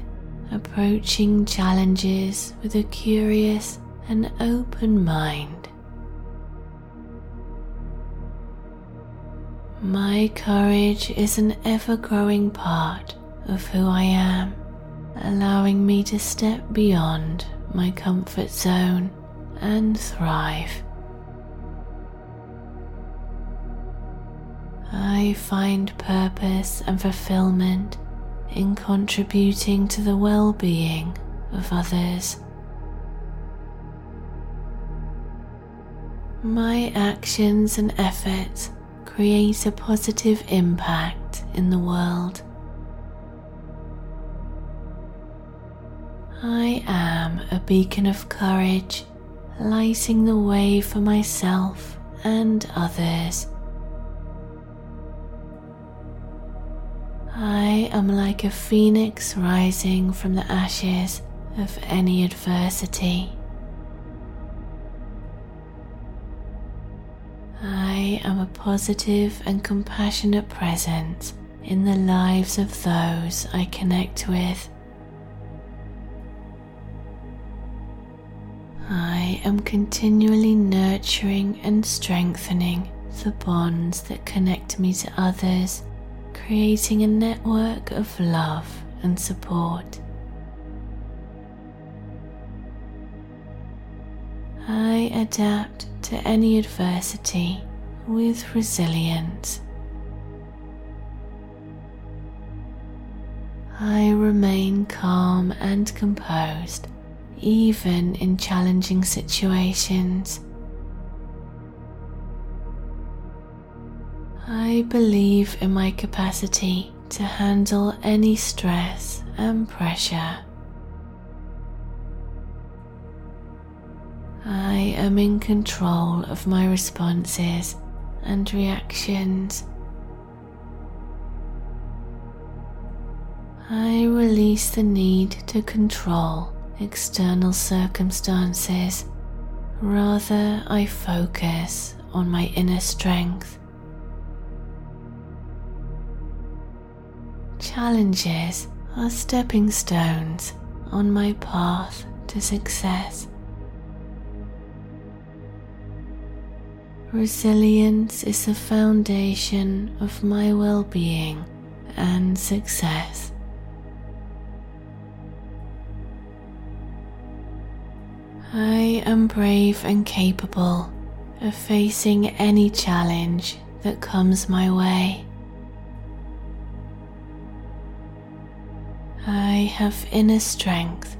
approaching challenges with a curious and open mind. My courage is an ever growing part of who I am, allowing me to step beyond my comfort zone and thrive. I find purpose and fulfillment in contributing to the well being of others. My actions and efforts create a positive impact in the world. I am a beacon of courage lighting the way for myself and others. I am like a phoenix rising from the ashes of any adversity. I am a positive and compassionate presence in the lives of those I connect with. I am continually nurturing and strengthening the bonds that connect me to others, creating a network of love and support. I adapt to any adversity with resilience. I remain calm and composed even in challenging situations. I believe in my capacity to handle any stress and pressure. I am in control of my responses and reactions. I release the need to control external circumstances. Rather, I focus on my inner strength. Challenges are stepping stones on my path to success. Resilience is the foundation of my well being and success. I am brave and capable of facing any challenge that comes my way. I have inner strength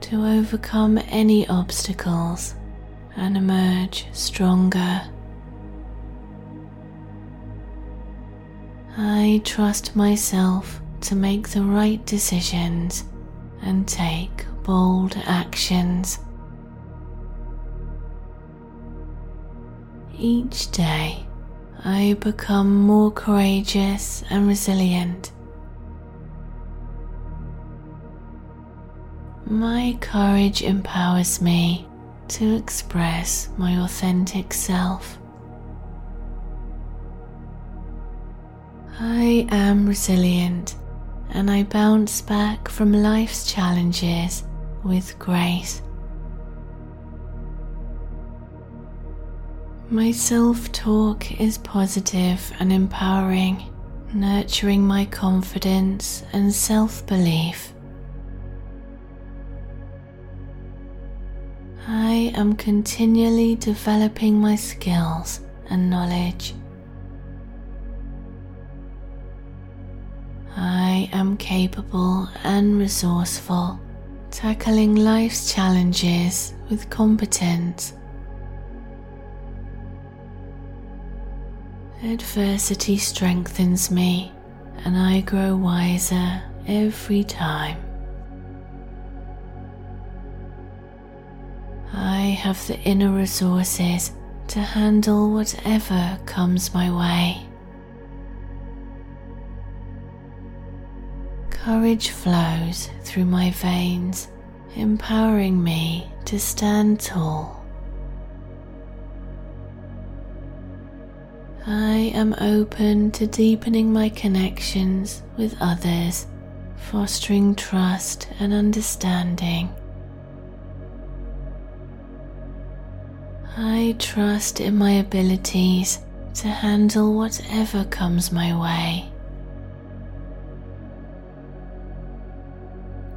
to overcome any obstacles and emerge stronger. I trust myself to make the right decisions and take bold actions. Each day, I become more courageous and resilient. My courage empowers me to express my authentic self. I am resilient and I bounce back from life's challenges with grace. My self talk is positive and empowering, nurturing my confidence and self belief. I am continually developing my skills and knowledge. I am capable and resourceful, tackling life's challenges with competence. Adversity strengthens me, and I grow wiser every time. I have the inner resources to handle whatever comes my way. Courage flows through my veins, empowering me to stand tall. I am open to deepening my connections with others, fostering trust and understanding. I trust in my abilities to handle whatever comes my way.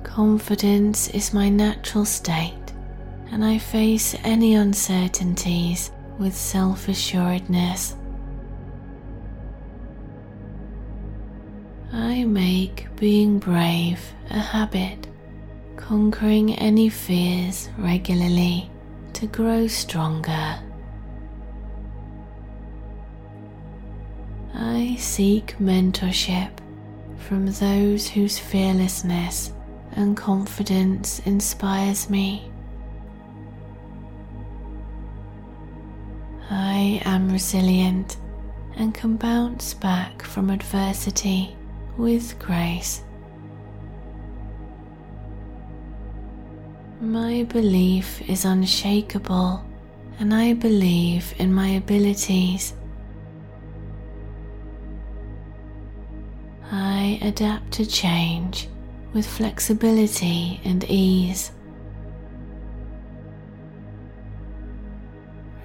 Confidence is my natural state, and I face any uncertainties with self assuredness. I make being brave a habit, conquering any fears regularly to grow stronger. I seek mentorship from those whose fearlessness and confidence inspires me. I am resilient and can bounce back from adversity with grace. My belief is unshakable, and I believe in my abilities. I adapt to change with flexibility and ease.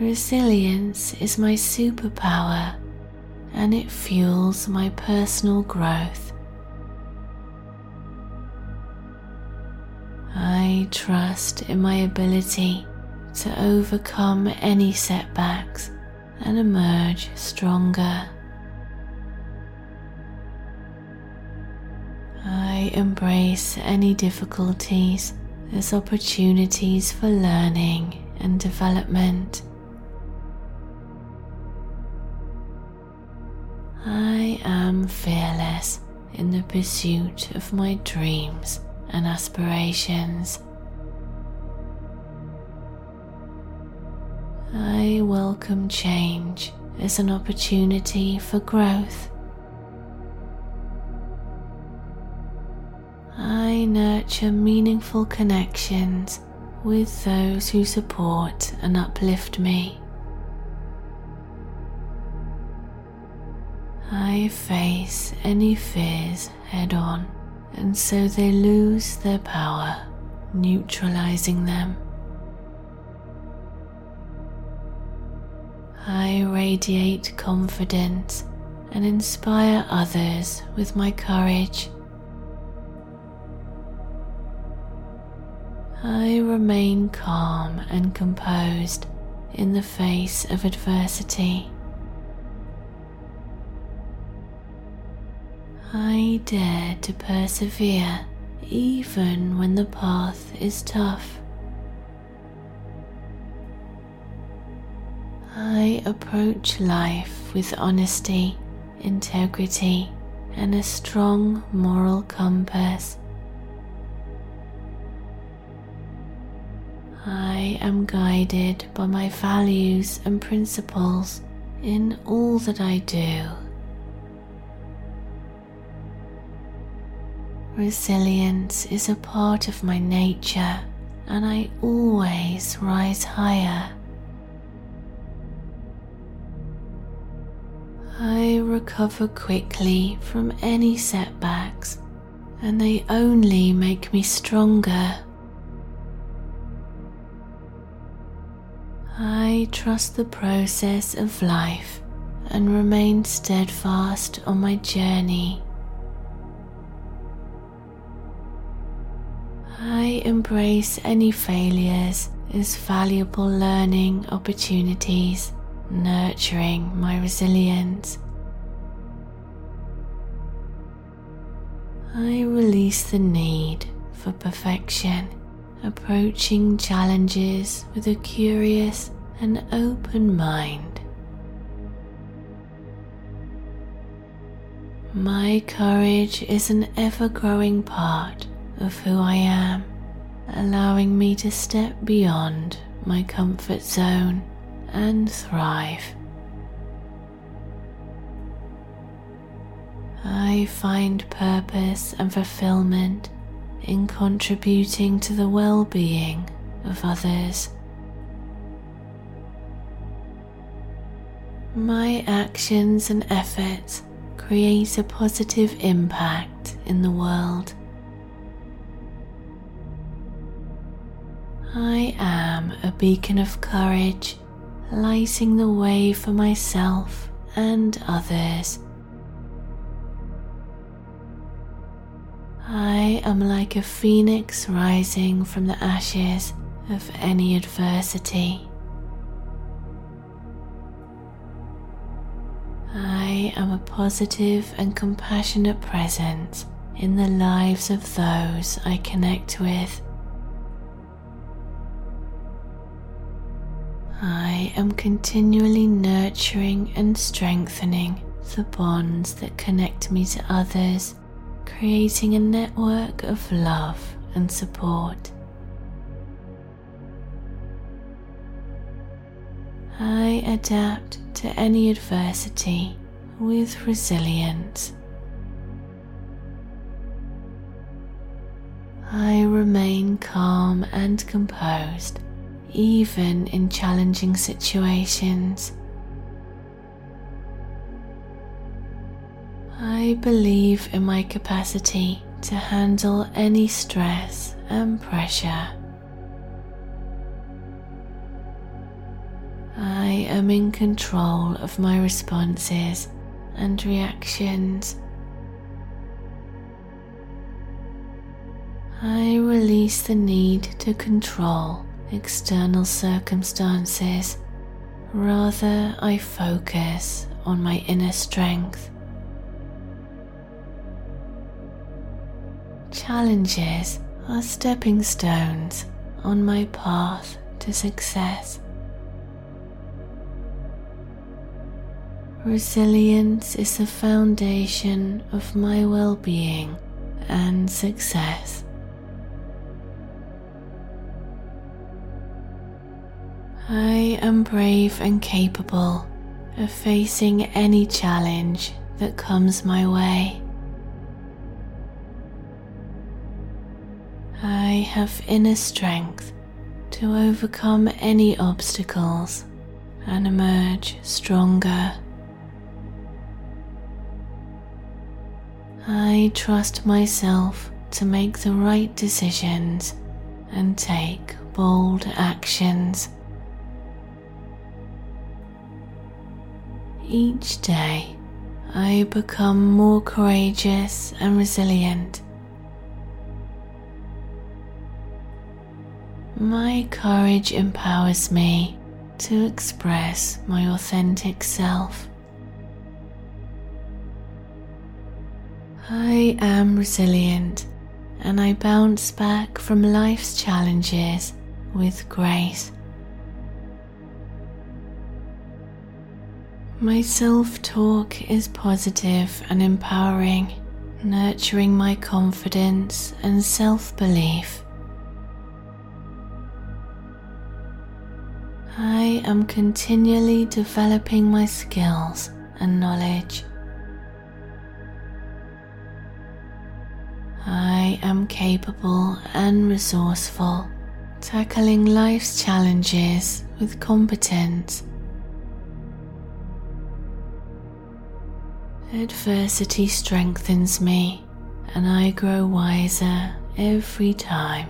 Resilience is my superpower and it fuels my personal growth. I trust in my ability to overcome any setbacks and emerge stronger. I embrace any difficulties as opportunities for learning and development. I am fearless in the pursuit of my dreams and aspirations. I welcome change as an opportunity for growth. I nurture meaningful connections with those who support and uplift me. I face any fears head on, and so they lose their power, neutralizing them. I radiate confidence and inspire others with my courage. I remain calm and composed in the face of adversity. I dare to persevere even when the path is tough. I approach life with honesty, integrity, and a strong moral compass. I am guided by my values and principles in all that I do. Resilience is a part of my nature, and I always rise higher. I recover quickly from any setbacks, and they only make me stronger. I trust the process of life and remain steadfast on my journey. I embrace any failures as valuable learning opportunities, nurturing my resilience. I release the need for perfection approaching challenges with a curious and open mind. My courage is an ever growing part of who I am, allowing me to step beyond my comfort zone and thrive. I find purpose and fulfillment in contributing to the well being of others. My actions and efforts create a positive impact in the world. I am a beacon of courage, lighting the way for myself and others. I am like a phoenix rising from the ashes of any adversity. I am a positive and compassionate presence in the lives of those I connect with. I am continually nurturing and strengthening the bonds that connect me to others creating a network of love and support. I adapt to any adversity with resilience. I remain calm and composed even in challenging situations. I believe in my capacity to handle any stress and pressure. I am in control of my responses and reactions. I release the need to control external circumstances. Rather, I focus on my inner strength. Challenges are stepping stones on my path to success. Resilience is the foundation of my well being and success. I am brave and capable of facing any challenge that comes my way. I have inner strength to overcome any obstacles and emerge stronger. I trust myself to make the right decisions and take bold actions. Each day, I become more courageous and resilient. My courage empowers me to express my authentic self. I am resilient and I bounce back from life's challenges with grace. My self talk is positive and empowering, nurturing my confidence and self belief. I am continually developing my skills and knowledge. I am capable and resourceful, tackling life's challenges with competence. Adversity strengthens me, and I grow wiser every time.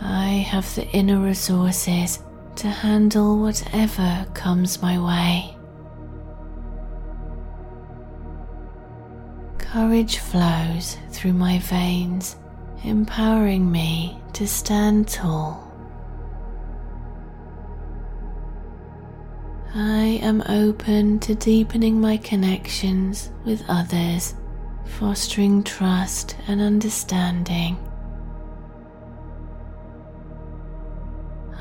I have the inner resources to handle whatever comes my way. Courage flows through my veins, empowering me to stand tall. I am open to deepening my connections with others, fostering trust and understanding.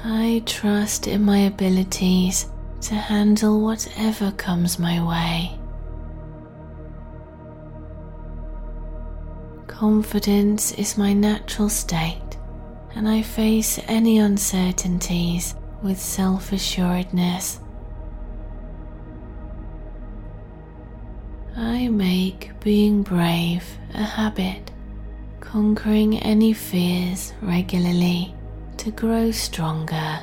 I trust in my abilities to handle whatever comes my way. Confidence is my natural state, and I face any uncertainties with self assuredness. I make being brave a habit, conquering any fears regularly to grow stronger.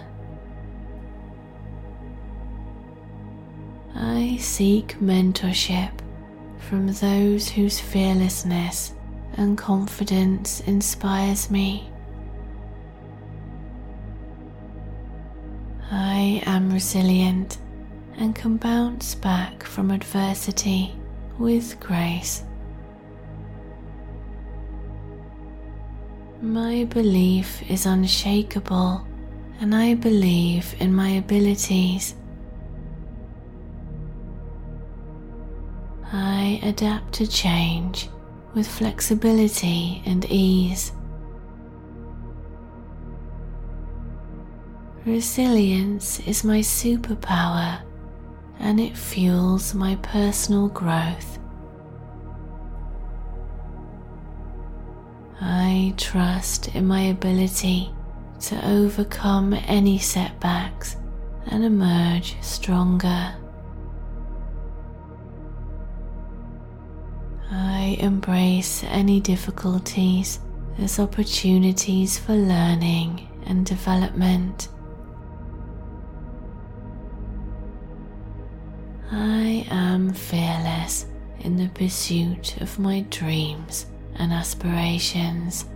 I seek mentorship from those whose fearlessness and confidence inspires me. I am resilient and can bounce back from adversity with grace. My belief is unshakable, and I believe in my abilities. I adapt to change with flexibility and ease. Resilience is my superpower and it fuels my personal growth. I trust in my ability to overcome any setbacks and emerge stronger. I embrace any difficulties as opportunities for learning and development. I am fearless in the pursuit of my dreams and aspirations.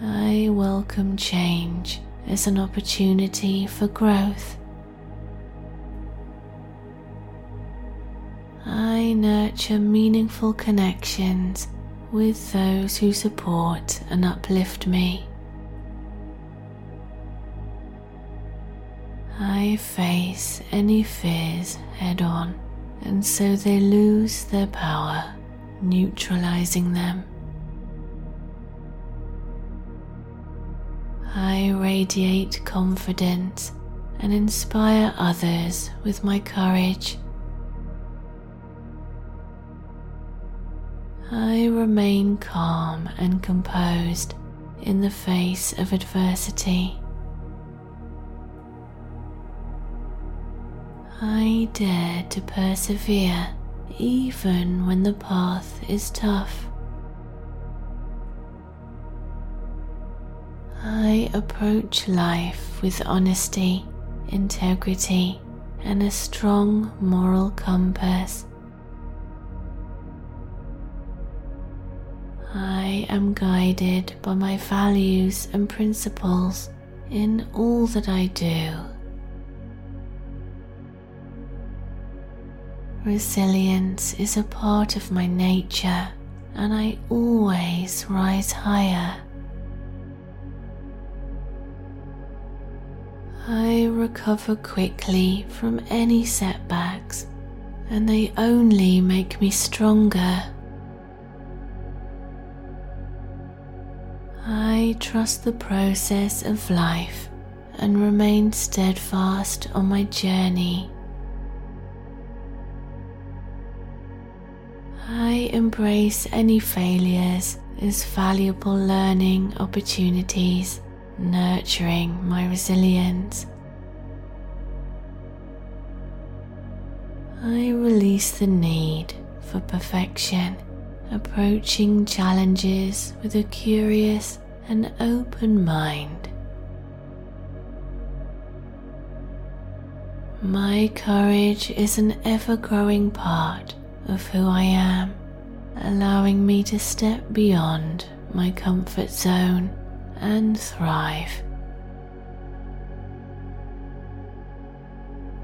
I welcome change as an opportunity for growth. I nurture meaningful connections with those who support and uplift me. I face any fears head on and so they lose their power, neutralizing them. I radiate confidence and inspire others with my courage. I remain calm and composed in the face of adversity. I dare to persevere even when the path is tough. I approach life with honesty integrity, and a strong moral compass. I am guided by my values and principles in all that I do. Resilience is a part of my nature, and I always rise higher. I recover quickly from any setbacks, and they only make me stronger. I trust the process of life and remain steadfast on my journey. I embrace any failures as valuable learning opportunities, nurturing my resilience. I release the need for perfection approaching challenges with a curious and open mind. My courage is an ever growing part of who I am, allowing me to step beyond my comfort zone and thrive.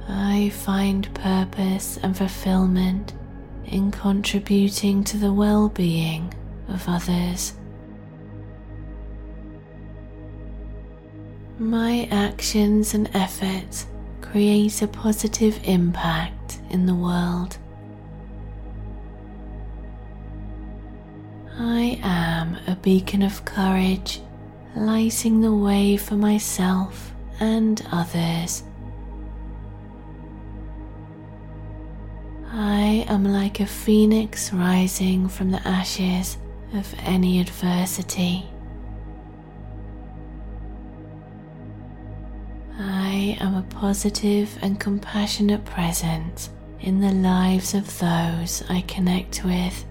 I find purpose and fulfillment in contributing to the well being of others. My actions and efforts create a positive impact in the world. I am a beacon of courage, lighting the way for myself and others. I am like a phoenix rising from the ashes of any adversity. I am a positive and compassionate presence in the lives of those I connect with.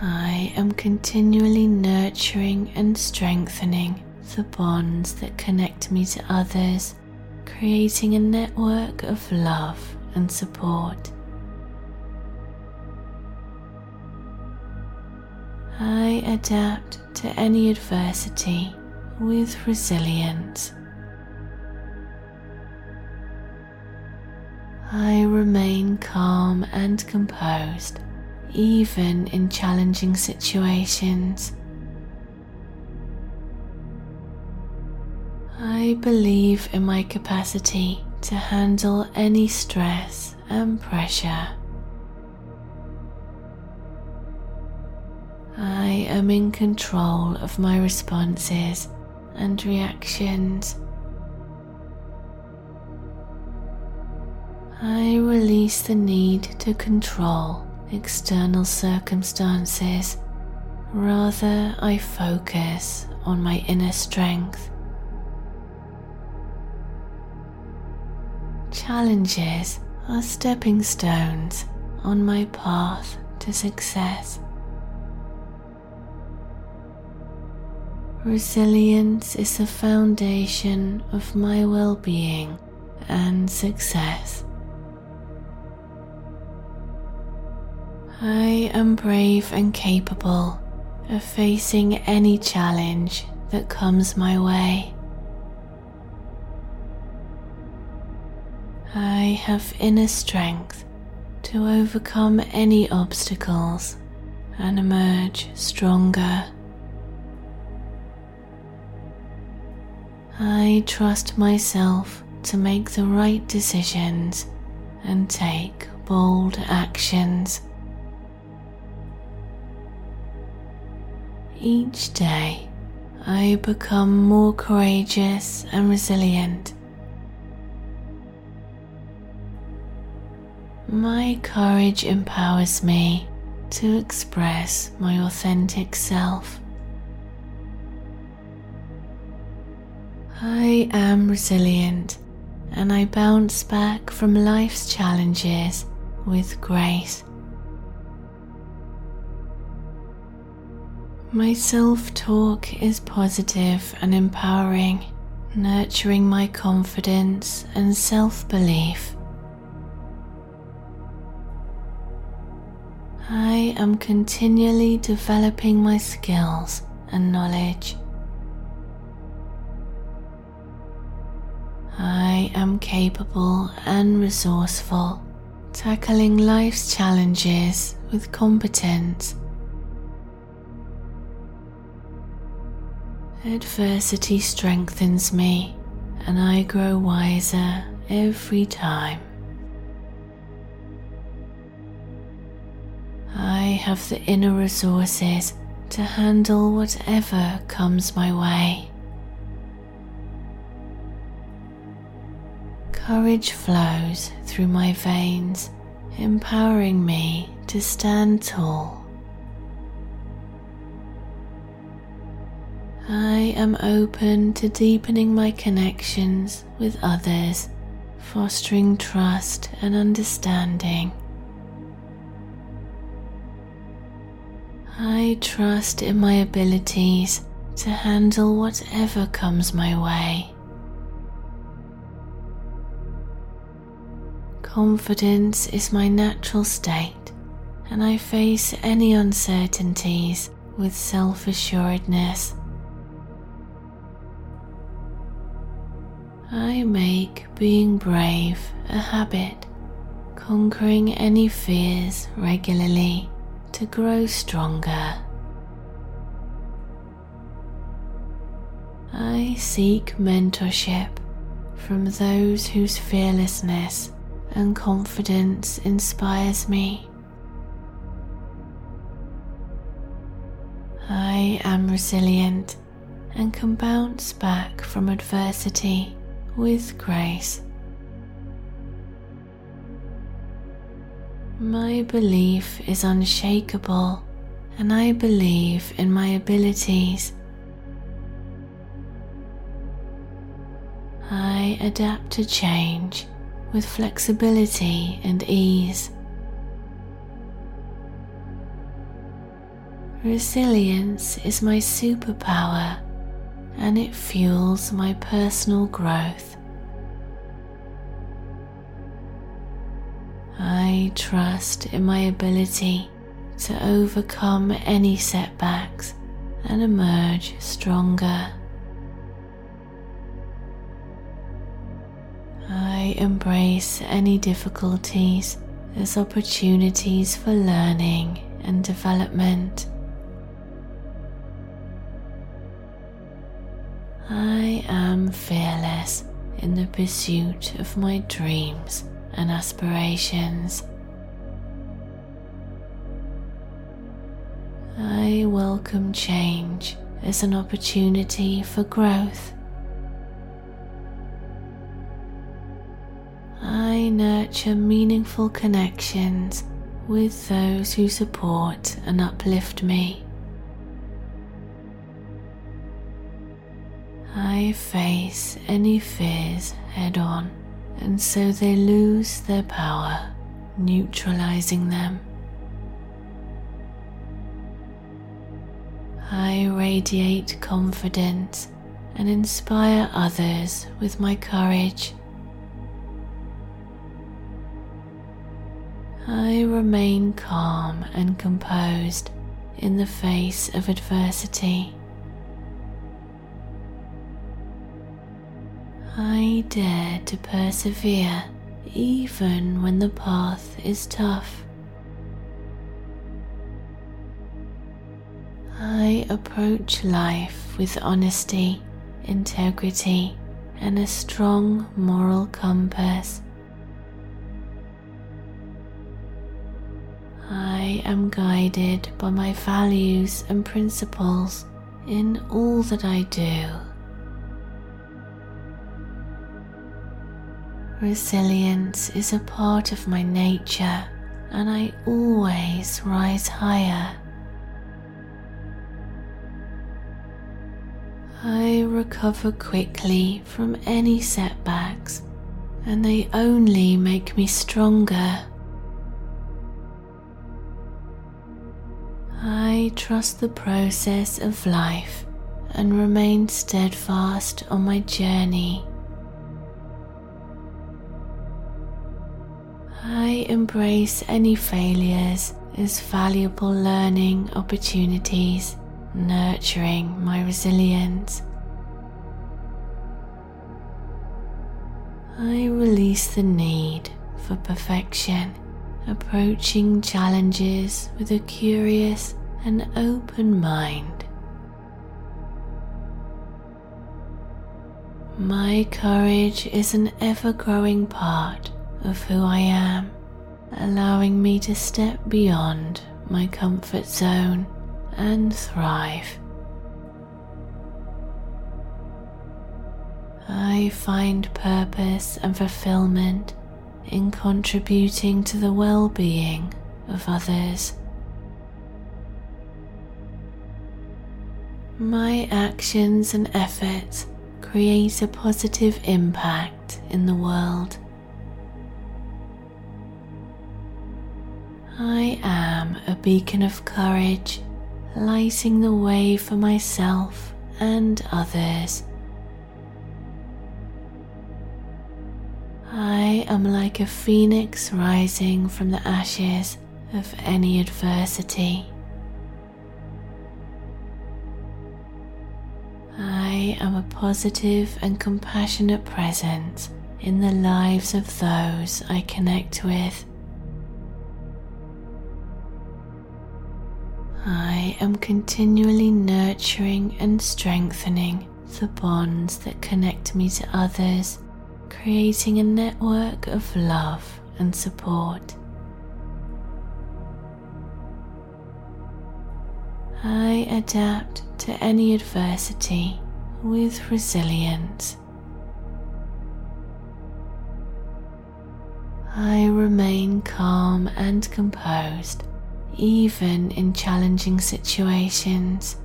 I am continually nurturing and strengthening the bonds that connect me to others creating a network of love and support. I adapt to any adversity with resilience. I remain calm and composed even in challenging situations. I believe in my capacity to handle any stress and pressure. I am in control of my responses and reactions. I release the need to control external circumstances. Rather, I focus on my inner strength. Challenges are stepping stones on my path to success. Resilience is the foundation of my well being and success. I am brave and capable of facing any challenge that comes my way. I have inner strength to overcome any obstacles and emerge stronger. I trust myself to make the right decisions and take bold actions. Each day, I become more courageous and resilient My courage empowers me to express my authentic self. I am resilient and I bounce back from life's challenges with grace. My self talk is positive and empowering, nurturing my confidence and self belief. I am continually developing my skills and knowledge. I am capable and resourceful, tackling life's challenges with competence. Adversity strengthens me, and I grow wiser every time. I have the inner resources to handle whatever comes my way. Courage flows through my veins, empowering me to stand tall. I am open to deepening my connections with others, fostering trust and understanding. I trust in my abilities to handle whatever comes my way. Confidence is my natural state, and I face any uncertainties with self assuredness. I make being brave a habit, conquering any fears regularly to grow stronger. I seek mentorship from those whose fearlessness and confidence inspires me. I am resilient and can bounce back from adversity with grace. My belief is unshakable, and I believe in my abilities. I adapt to change with flexibility and ease. Resilience is my superpower and it fuels my personal growth. I trust in my ability to overcome any setbacks and emerge stronger. I embrace any difficulties as opportunities for learning and development. I am fearless in the pursuit of my dreams and aspirations. I welcome change as an opportunity for growth. I nurture meaningful connections with those who support and uplift me. I face any fears head on, and so they lose their power, neutralizing them. I radiate confidence and inspire others with my courage. I remain calm and composed in the face of adversity. I dare to persevere even when the path is tough. I approach life with honesty, integrity, and a strong moral compass. I am guided by my values and principles in all that I do. Resilience is a part of my nature, and I always rise higher. I recover quickly from any setbacks, and they only make me stronger. I trust the process of life and remain steadfast on my journey. I embrace any failures as valuable learning opportunities, nurturing my resilience. I release the need for perfection, approaching challenges with a curious and open mind. My courage is an ever growing part of who I am, allowing me to step beyond my comfort zone and thrive. I find purpose and fulfillment in contributing to the well being of others. My actions and efforts create a positive impact in the world. I am a beacon of courage, lighting the way for myself and others. I am like a phoenix rising from the ashes of any adversity. I am a positive and compassionate presence in the lives of those I connect with. I am continually nurturing and strengthening the bonds that connect me to others creating a network of love and support. I adapt to any adversity with resilience. I remain calm and composed even in challenging situations.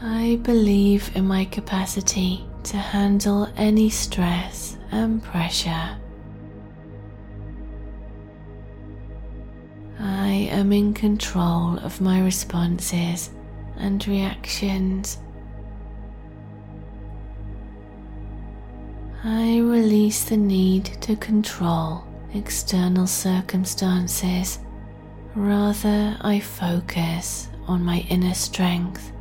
I believe in my capacity to handle any stress and pressure. I am in control of my responses and reactions. I release the need to control external circumstances. Rather, I focus on my inner strength.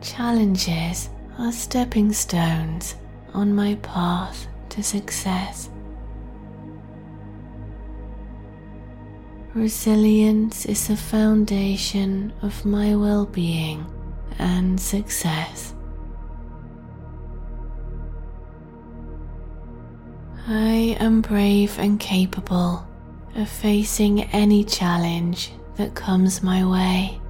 Challenges are stepping stones on my path to success. Resilience is the foundation of my well being and success. I am brave and capable of facing any challenge that comes my way.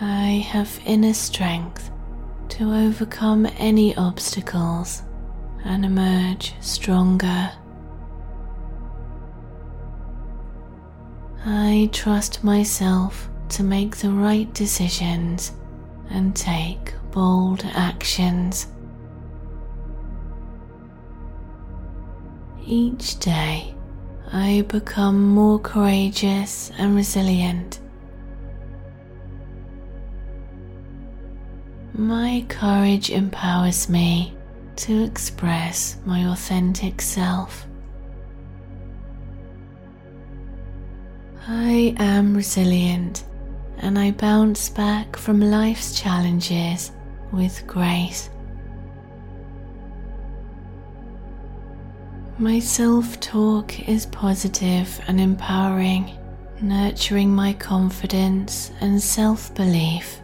I have inner strength to overcome any obstacles and emerge stronger. I trust myself to make the right decisions and take bold actions. Each day, I become more courageous and resilient. My courage empowers me to express my authentic self. I am resilient and I bounce back from life's challenges with grace. My self talk is positive and empowering, nurturing my confidence and self belief.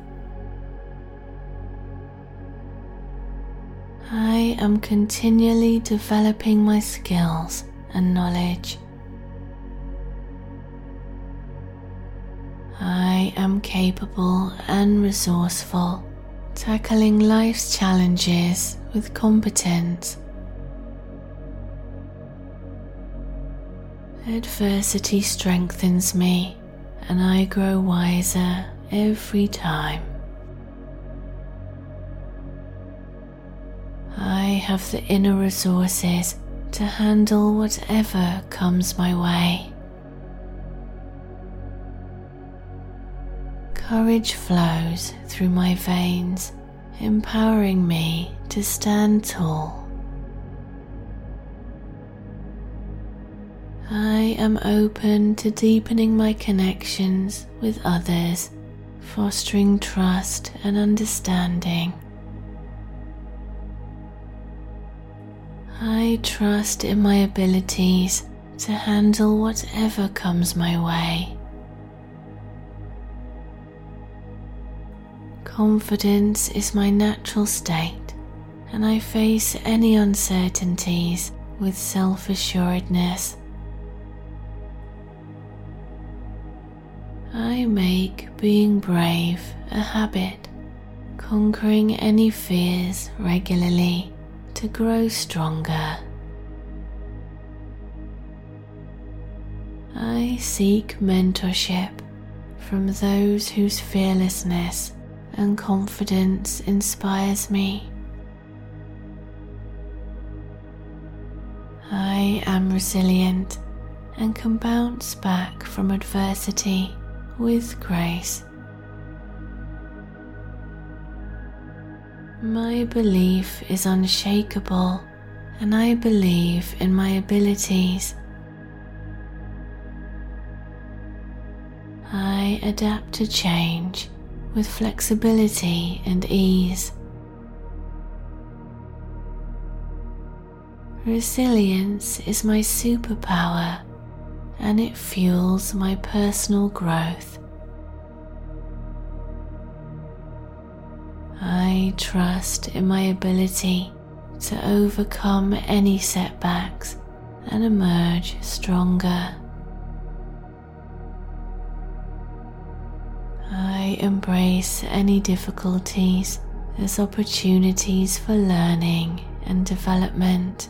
I am continually developing my skills and knowledge. I am capable and resourceful, tackling life's challenges with competence. Adversity strengthens me, and I grow wiser every time. I have the inner resources to handle whatever comes my way. Courage flows through my veins, empowering me to stand tall. I am open to deepening my connections with others, fostering trust and understanding. I trust in my abilities to handle whatever comes my way. Confidence is my natural state, and I face any uncertainties with self assuredness. I make being brave a habit, conquering any fears regularly to grow stronger. I seek mentorship from those whose fearlessness and confidence inspires me. I am resilient and can bounce back from adversity with grace. My belief is unshakable, and I believe in my abilities. I adapt to change with flexibility and ease. Resilience is my superpower and it fuels my personal growth. I trust in my ability to overcome any setbacks and emerge stronger. I embrace any difficulties as opportunities for learning and development.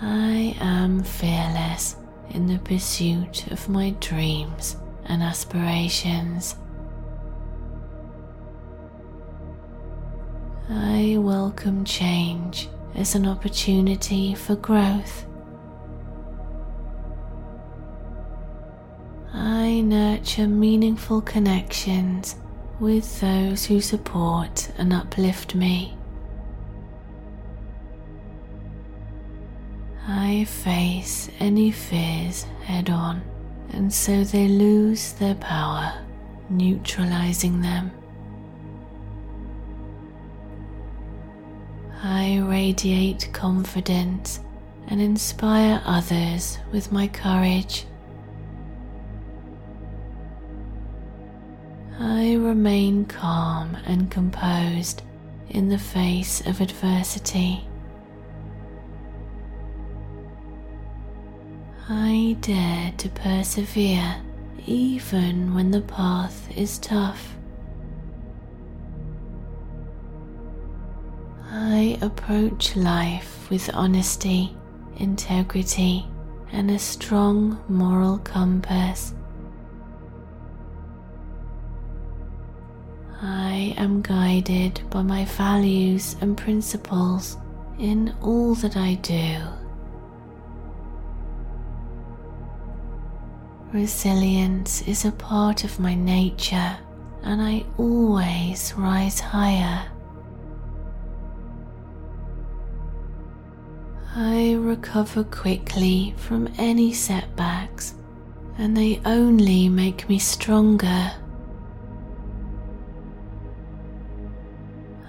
I am fearless in the pursuit of my dreams and aspirations. I welcome change as an opportunity for growth. I nurture meaningful connections with those who support and uplift me. I face any fears head on and so they lose their power, neutralizing them. I radiate confidence and inspire others with my courage. I remain calm and composed in the face of adversity. I dare to persevere even when the path is tough. I approach life with honesty, integrity, and a strong moral compass. I am guided by my values and principles in all that I do. Resilience is a part of my nature, and I always rise higher. I recover quickly from any setbacks, and they only make me stronger.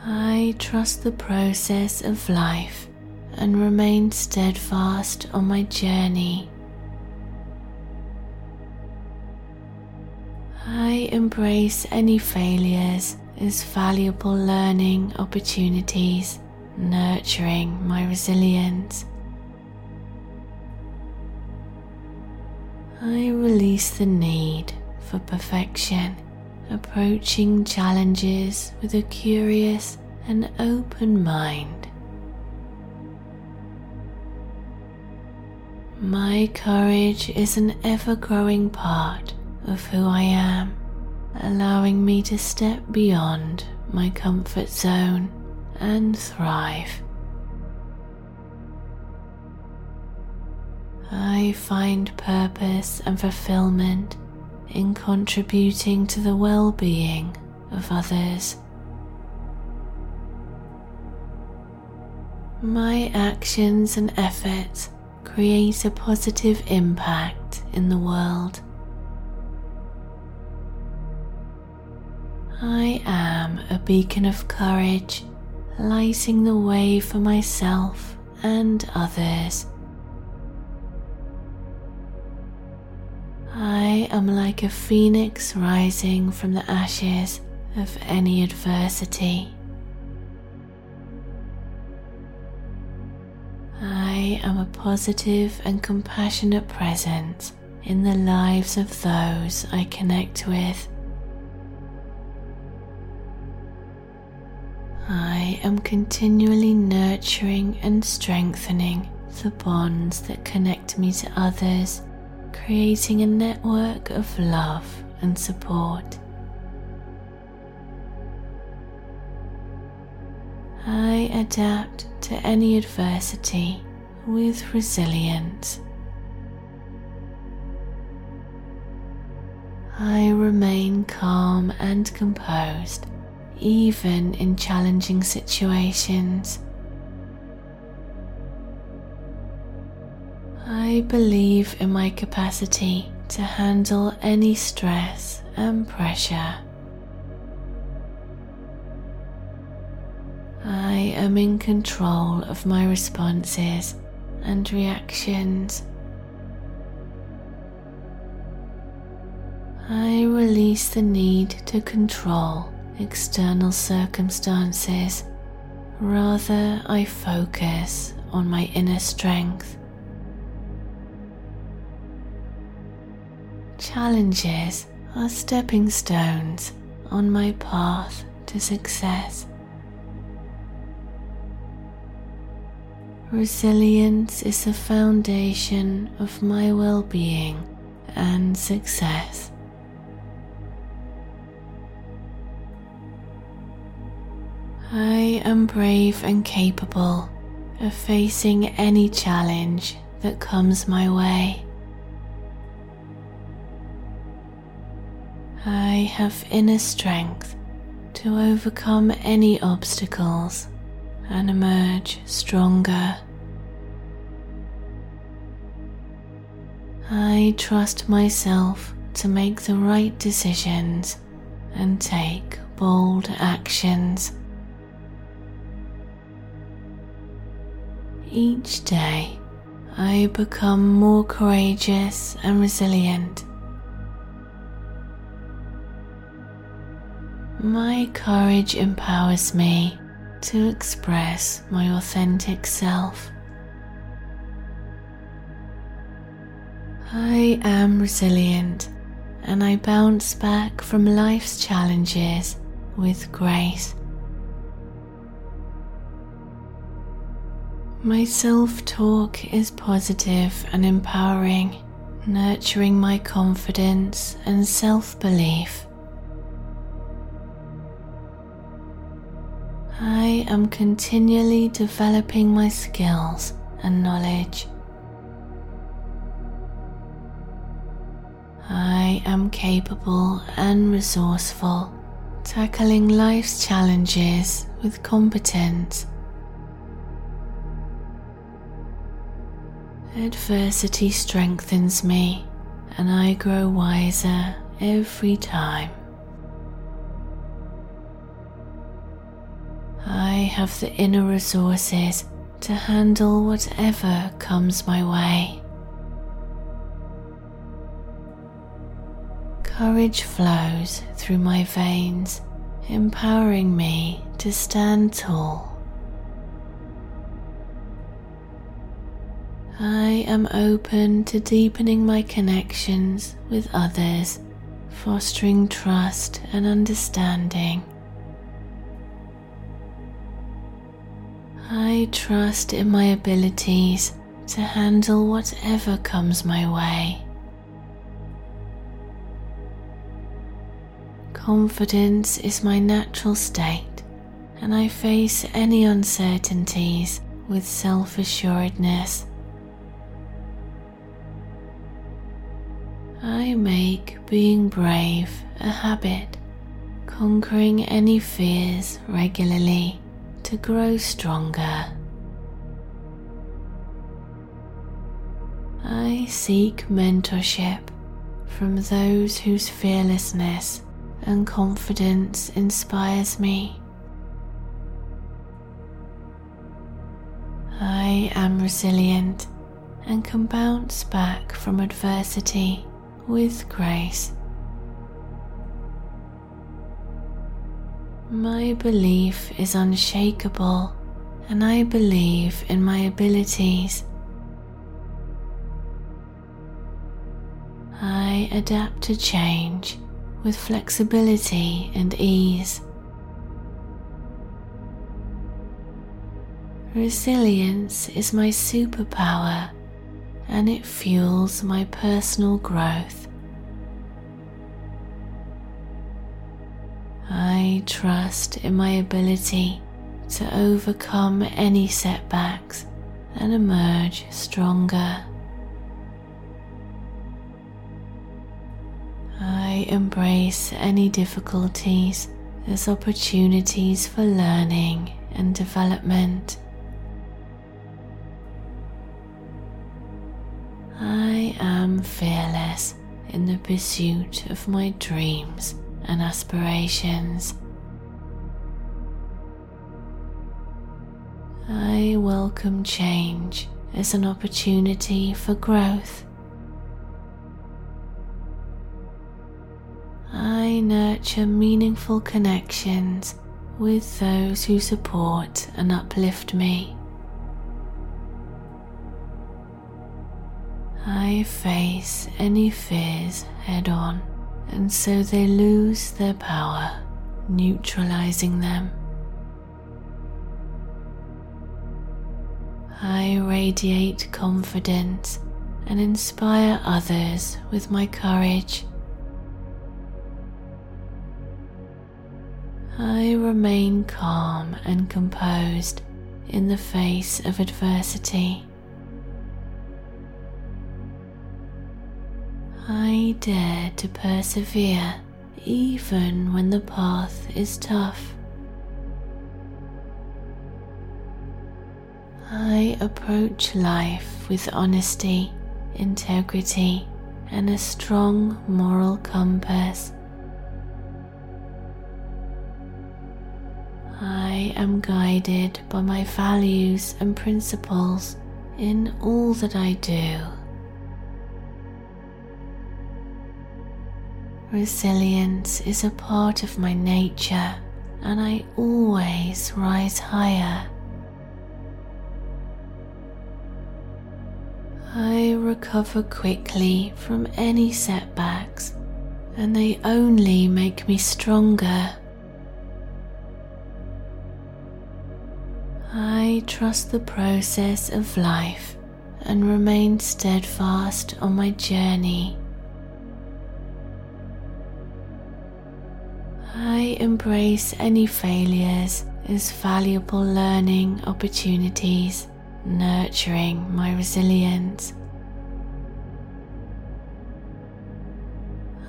I trust the process of life and remain steadfast on my journey. I embrace any failures as valuable learning opportunities, nurturing my resilience. I release the need for perfection, approaching challenges with a curious and open mind. My courage is an ever growing part of who I am, allowing me to step beyond my comfort zone and thrive. I find purpose and fulfillment in contributing to the well being of others. My actions and efforts create a positive impact in the world. I am a beacon of courage, lighting the way for myself and others. I am like a phoenix rising from the ashes of any adversity. I am a positive and compassionate presence in the lives of those I connect with. I am continually nurturing and strengthening the bonds that connect me to others creating a network of love and support. I adapt to any adversity with resilience. I remain calm and composed even in challenging situations. I believe in my capacity to handle any stress and pressure. I am in control of my responses and reactions. I release the need to control external circumstances. Rather, I focus on my inner strength. Challenges are stepping stones on my path to success. Resilience is the foundation of my well being and success. I am brave and capable of facing any challenge that comes my way. I have inner strength to overcome any obstacles and emerge stronger. I trust myself to make the right decisions and take bold actions. Each day, I become more courageous and resilient My courage empowers me to express my authentic self. I am resilient and I bounce back from life's challenges with grace. My self talk is positive and empowering, nurturing my confidence and self belief. I am continually developing my skills and knowledge. I am capable and resourceful, tackling life's challenges with competence. Adversity strengthens me, and I grow wiser every time. I have the inner resources to handle whatever comes my way. Courage flows through my veins, empowering me to stand tall. I am open to deepening my connections with others, fostering trust and understanding. I trust in my abilities to handle whatever comes my way. Confidence is my natural state, and I face any uncertainties with self assuredness. I make being brave a habit, conquering any fears regularly to grow stronger. I seek mentorship from those whose fearlessness and confidence inspires me. I am resilient and can bounce back from adversity with grace. My belief is unshakable, and I believe in my abilities. I adapt to change with flexibility and ease. Resilience is my superpower and it fuels my personal growth. I trust in my ability to overcome any setbacks and emerge stronger. I embrace any difficulties as opportunities for learning and development. I am fearless in the pursuit of my dreams and aspirations. I welcome change as an opportunity for growth. I nurture meaningful connections with those who support and uplift me. I face any fears head on, and so they lose their power, neutralizing them. I radiate confidence and inspire others with my courage. I remain calm and composed in the face of adversity. I dare to persevere even when the path is tough. I approach life with honesty, integrity, and a strong moral compass. I am guided by my values and principles in all that I do. Resilience is a part of my nature, and I always rise higher. I recover quickly from any setbacks, and they only make me stronger. I trust the process of life and remain steadfast on my journey. I embrace any failures as valuable learning opportunities, nurturing my resilience.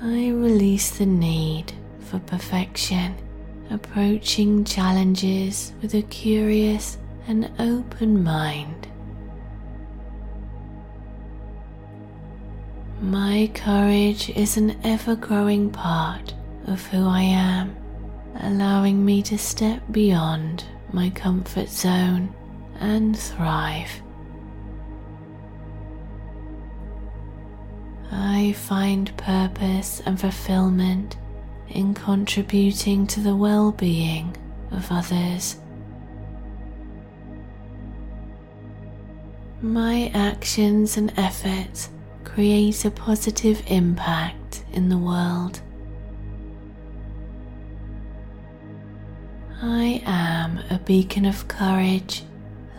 I release the need for perfection, approaching challenges with a curious and open mind. My courage is an ever growing part of who I am, allowing me to step beyond my comfort zone and thrive. I find purpose and fulfillment in contributing to the well being of others. My actions and efforts create a positive impact in the world. I am a beacon of courage,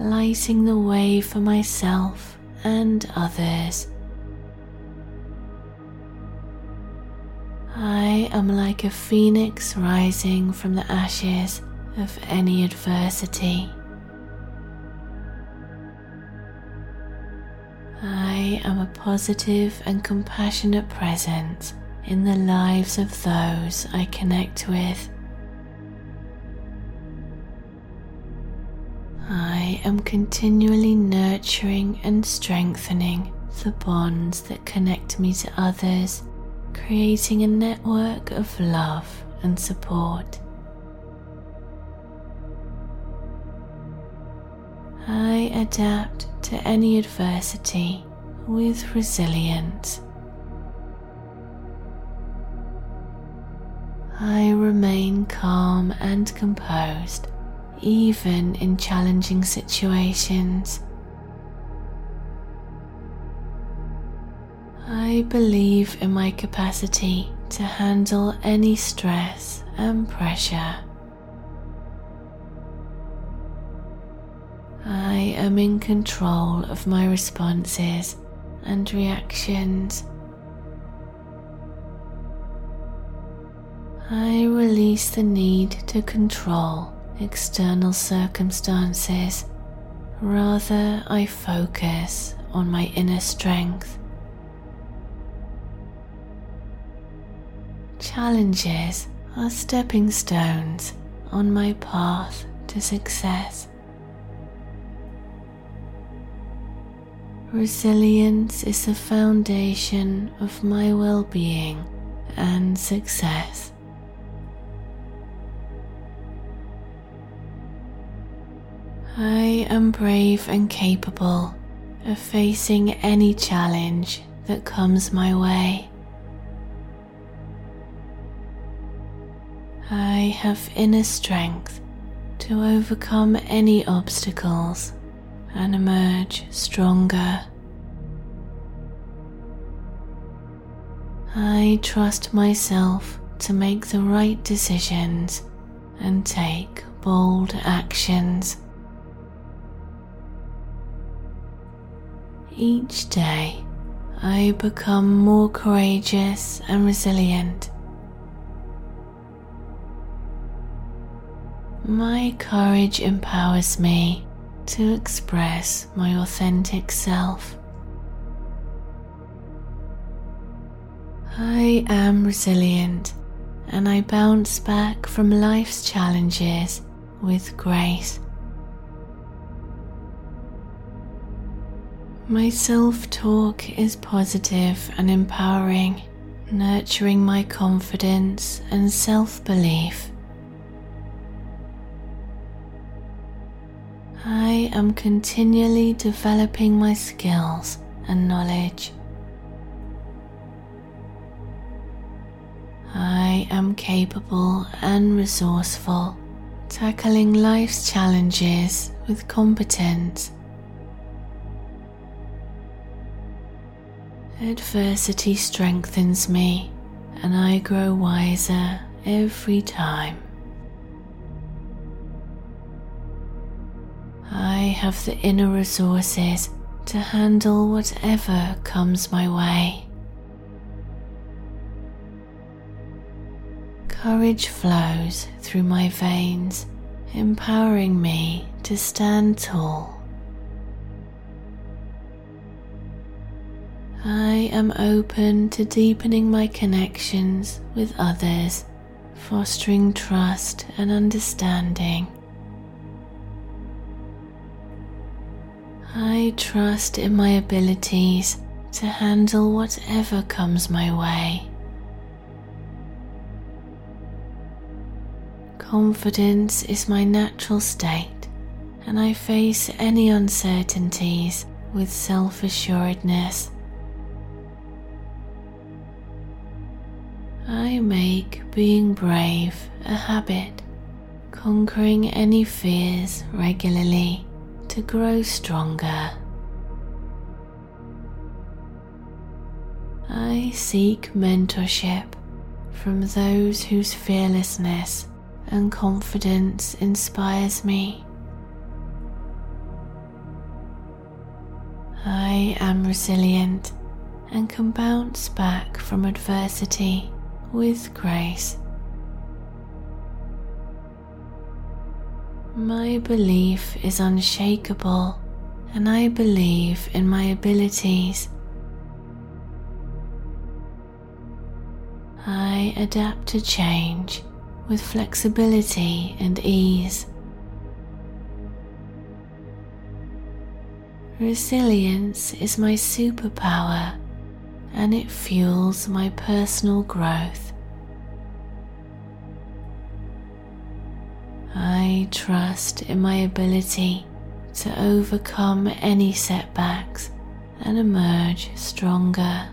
lighting the way for myself and others. I am like a phoenix rising from the ashes of any adversity. I am a positive and compassionate presence in the lives of those I connect with. I am continually nurturing and strengthening the bonds that connect me to others, creating a network of love and support. I adapt to any adversity with resilience. I remain calm and composed even in challenging situations. I believe in my capacity to handle any stress and pressure. I am in control of my responses and reactions. I release the need to control external circumstances, rather, I focus on my inner strength. Challenges are stepping stones on my path to success. Resilience is the foundation of my well being and success. I am brave and capable of facing any challenge that comes my way. I have inner strength to overcome any obstacles and emerge stronger. I trust myself to make the right decisions and take bold actions. Each day, I become more courageous and resilient. My courage empowers me to express my authentic self. I am resilient and I bounce back from life's challenges with grace. My self talk is positive and empowering, nurturing my confidence and self belief. I am continually developing my skills and knowledge. I am capable and resourceful, tackling life's challenges with competence Adversity strengthens me, and I grow wiser every time. I have the inner resources to handle whatever comes my way. Courage flows through my veins, empowering me to stand tall. I am open to deepening my connections with others, fostering trust and understanding. I trust in my abilities to handle whatever comes my way. Confidence is my natural state, and I face any uncertainties with self assuredness. I make being brave a habit, conquering any fears regularly to grow stronger. I seek mentorship from those whose fearlessness and confidence inspires me. I am resilient and can bounce back from adversity with grace. My belief is unshakable, and I believe in my abilities. I adapt to change with flexibility and ease. Resilience is my superpower and it fuels my personal growth. I trust in my ability to overcome any setbacks and emerge stronger